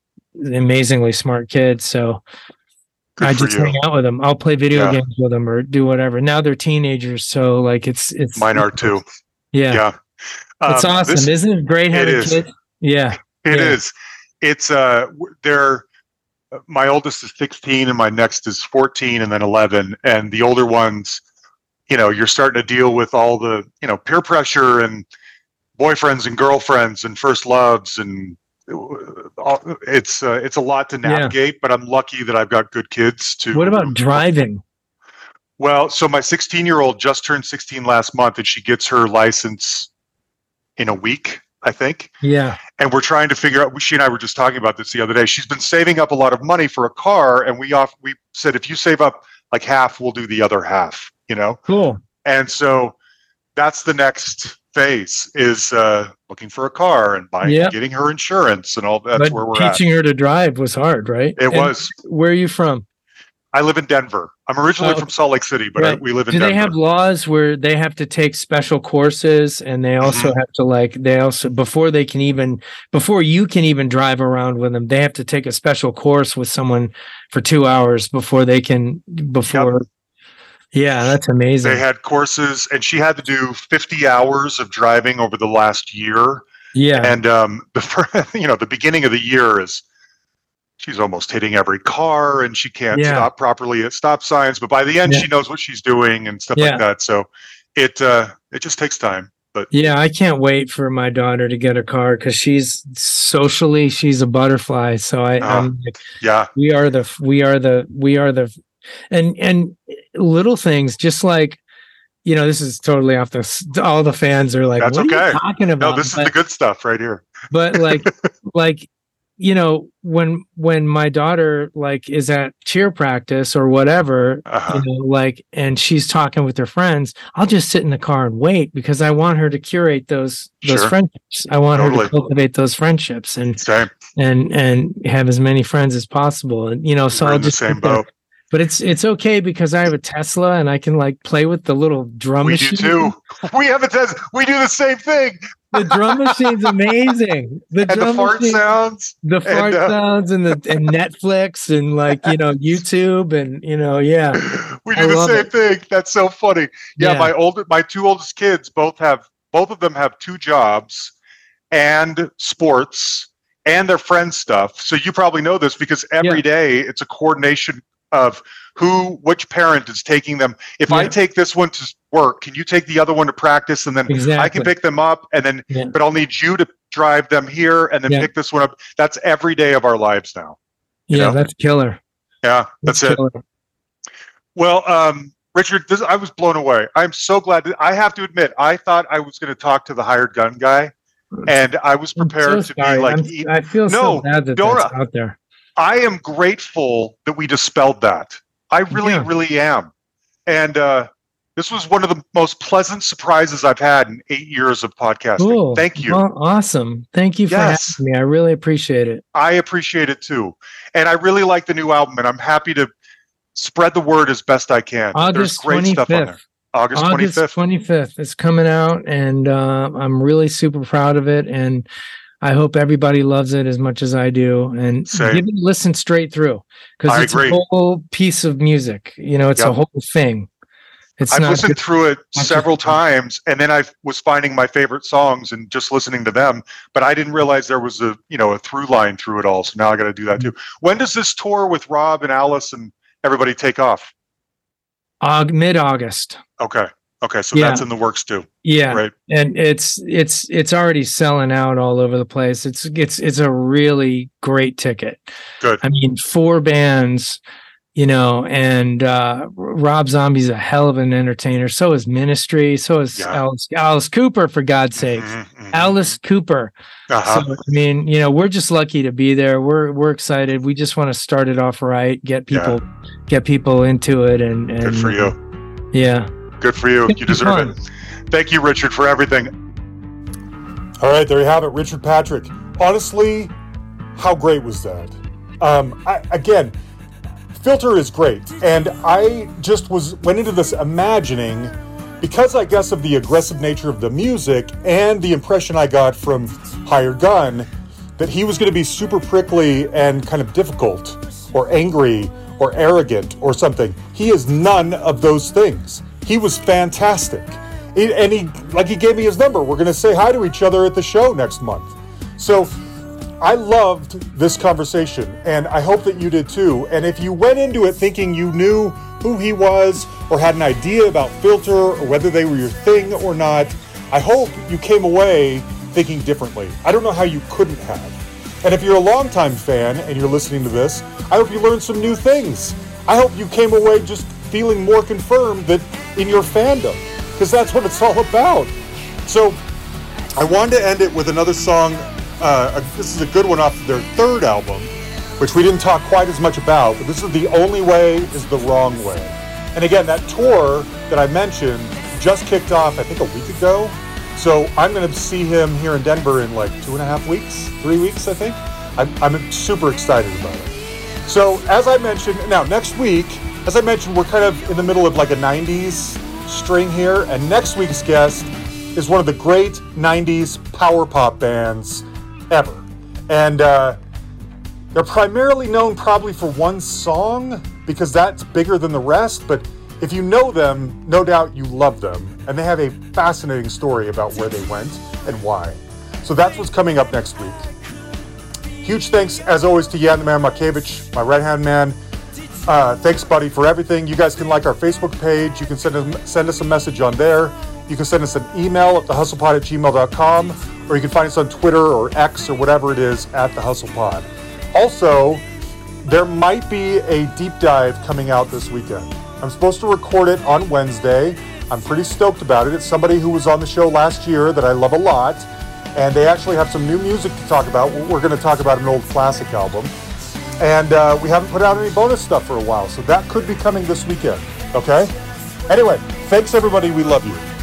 amazingly smart kids. So Good I just you. hang out with them. I'll play video Yeah. games with them or do whatever. Now they're teenagers, so like it's it's Mine are too. Yeah, Yeah. it's Um, awesome, this- isn't it? Great having kids. Yeah, It Yeah. is. It's uh they're my oldest is 16 and my next is 14 and then 11 and the older ones you know you're starting to deal with all the you know peer pressure and boyfriends and girlfriends and first loves and uh, it's uh, it's a lot to Yeah. navigate but I'm lucky that I've got good kids to What about driving? Well, so my 16 year old just turned 16 last month, and she gets her license in a week, I think. Yeah. And we're trying to figure out. She and I were just talking about this the other day. She's been saving up a lot of money for a car, and we off we said if you save up like half, we'll do the other half. You know. Cool. And so that's the next phase is uh, looking for a car and buying, Yep. getting her insurance and all. That's but where we're at. teaching her to drive was hard, right? It And was. Where are you from? I live in Denver. I'm originally Oh, from Salt Lake City, but I, we live in Do Denver. they have laws where they have to take special courses and they also Mm-hmm. have to like they also before they can even before you can even drive around with them, they have to take a special course with someone for two hours before they can before Yeah, that's amazing. they had courses, and she had to do 50 hours of driving over the last year. yeah. And um, the you know the beginning of the year is she's almost hitting every car, and she can't Yeah. stop properly at stop signs. But by the end, Yeah. she knows what she's doing and stuff Yeah. like that. So it uh, it just takes time. But Yeah, I can't wait for my daughter to get a car because she's socially she's a butterfly. So I. I'm like, yeah, we are the we are the we are the and and little things just like you know this is totally off the all the fans are like That's what are you talking about no, this is the good stuff right here. but like like you know when when my daughter like is at cheer practice or whatever Uh-huh. you know like and she's talking with her friends i'll just sit in the car and wait because i want her to curate those those Sure. friendships i want her to cultivate those friendships and Same. and and have as many friends as possible and you know so We're i'll just same sit there. But it's it's okay because i have a tesla and i can like play with the little drum We machine do too. We have a test. We do the same thing. the drum machine's amazing the And the drum fart machine- sounds. the fart uh, sounds and the and Netflix and like you know YouTube and you know yeah we I do the same it. thing. That's so funny. Yeah, Yeah. my older my two oldest kids both have both of them have two jobs and sports and their friend stuff. So you probably know this because every day it's a coordination of who which parent is taking them. If I take this one to work, can you take the other one to practice and then I can pick them up and then Yeah. but I'll need you to drive them here and then Yeah. pick this one up. That's every day of our lives now. yeah know? that's killer Yeah, that's it. killer. Well, um, Richard, this, I was blown away. I'm so glad that I have to admit, I thought I was going to talk to the hired gun guy, and I was prepared so to be like, I'm- I feel so No, bad that that's out there I am grateful that we dispelled that. I really, Yeah. really am. And uh, this was one of the most pleasant surprises I've had in eight years of podcasting. cool Thank you. Well, awesome thank you for Yes. having me I really appreciate it I appreciate it too. And I really like the new album, and I'm happy to spread the word as best I can. August There's great stuff on there. 25th August August 25th. 25th is coming out and uh, I'm really super proud of it and I hope everybody loves it as much as I do and give it listen straight through because it's agree. a whole piece of music you know it's a whole thing it's I've listened just- through it several times, and then I was finding my favorite songs and just listening to them. But I didn't realize there was a you know a through line through it all. So now I got to do that too. Mm-hmm. When does this tour with Rob and Alice and everybody take off? Aug- mid-August Okay, okay, so Yeah. that's in the works too, yeah right? and it's it's it's already selling out all over the place it's it's it's a really great ticket Good. i mean four bands you know and uh rob zombie's a hell of an entertainer so is ministry so is Yeah. alice alice cooper for god's sake Mhm, mhm. alice cooper Uh-huh. so i mean you know we're just lucky to be there we're we're excited we just want to start it off right get Yeah. people get people into it and, and Good for you. yeah Good for you. You deserve fun. it. Thank you, Richard, for everything. All right, there you have it, Richard Patrick. Honestly, how great was that? Um, I, again, Filter is great, and I just was went into this imagining because I guess of the aggressive nature of the music and the impression I got from Hired Gun that he was going to be super prickly and kind of difficult or angry or arrogant or something. He is none of those things. He was fantastic. And he like he gave me his number. We're going to say hi to each other at the show next month. So I loved this conversation, and I hope that you did too. And if you went into it thinking you knew who he was, or had an idea about Filter, or whether they were your thing or not, I hope you came away thinking differently. I don't know how you couldn't have. And if you're a longtime fan and you're listening to this, I hope you learned some new things. I hope you came away just feeling more confirmed that in your fandom, because that's what it's all about. So I wanted to end it with another song. Uh, this is a good one off their third album, which we didn't talk quite as much about, but this is The Only Way is the Wrong Way. And again, that tour that I mentioned just kicked off, I think, a week ago. So I'm going to see him here in Denver in like two and a half weeks, three weeks, I think. I'm, I'm super excited about it. So, as I mentioned, now next week, as I mentioned, we're kind of in the middle of like a 90s string here, and next week's guest is one of the great 90s power pop bands ever. And uh, they're primarily known probably for one song because that's bigger than the rest, but if you know them, no doubt you love them. And they have a fascinating story about where they went and why. So that's what's coming up next week. Huge thanks, as always, to Jan the Man Makevich, my right hand man. Uh, thanks, buddy, for everything. You guys can like our Facebook page. You can send us, send us a message on there. You can send us an email at thehustlepod at gmail.com, or you can find us on Twitter or X or whatever it is at the Hustlepod. Also, there might be a deep dive coming out this weekend. I'm supposed to record it on Wednesday. I'm pretty stoked about it. It's somebody who was on the show last year that I love a lot and they actually have some new music to talk about. We're going to talk about an old classic album, and uh, we haven't put out any bonus stuff for a while, so that could be coming this weekend. Okay. Anyway, thanks everybody. We love you.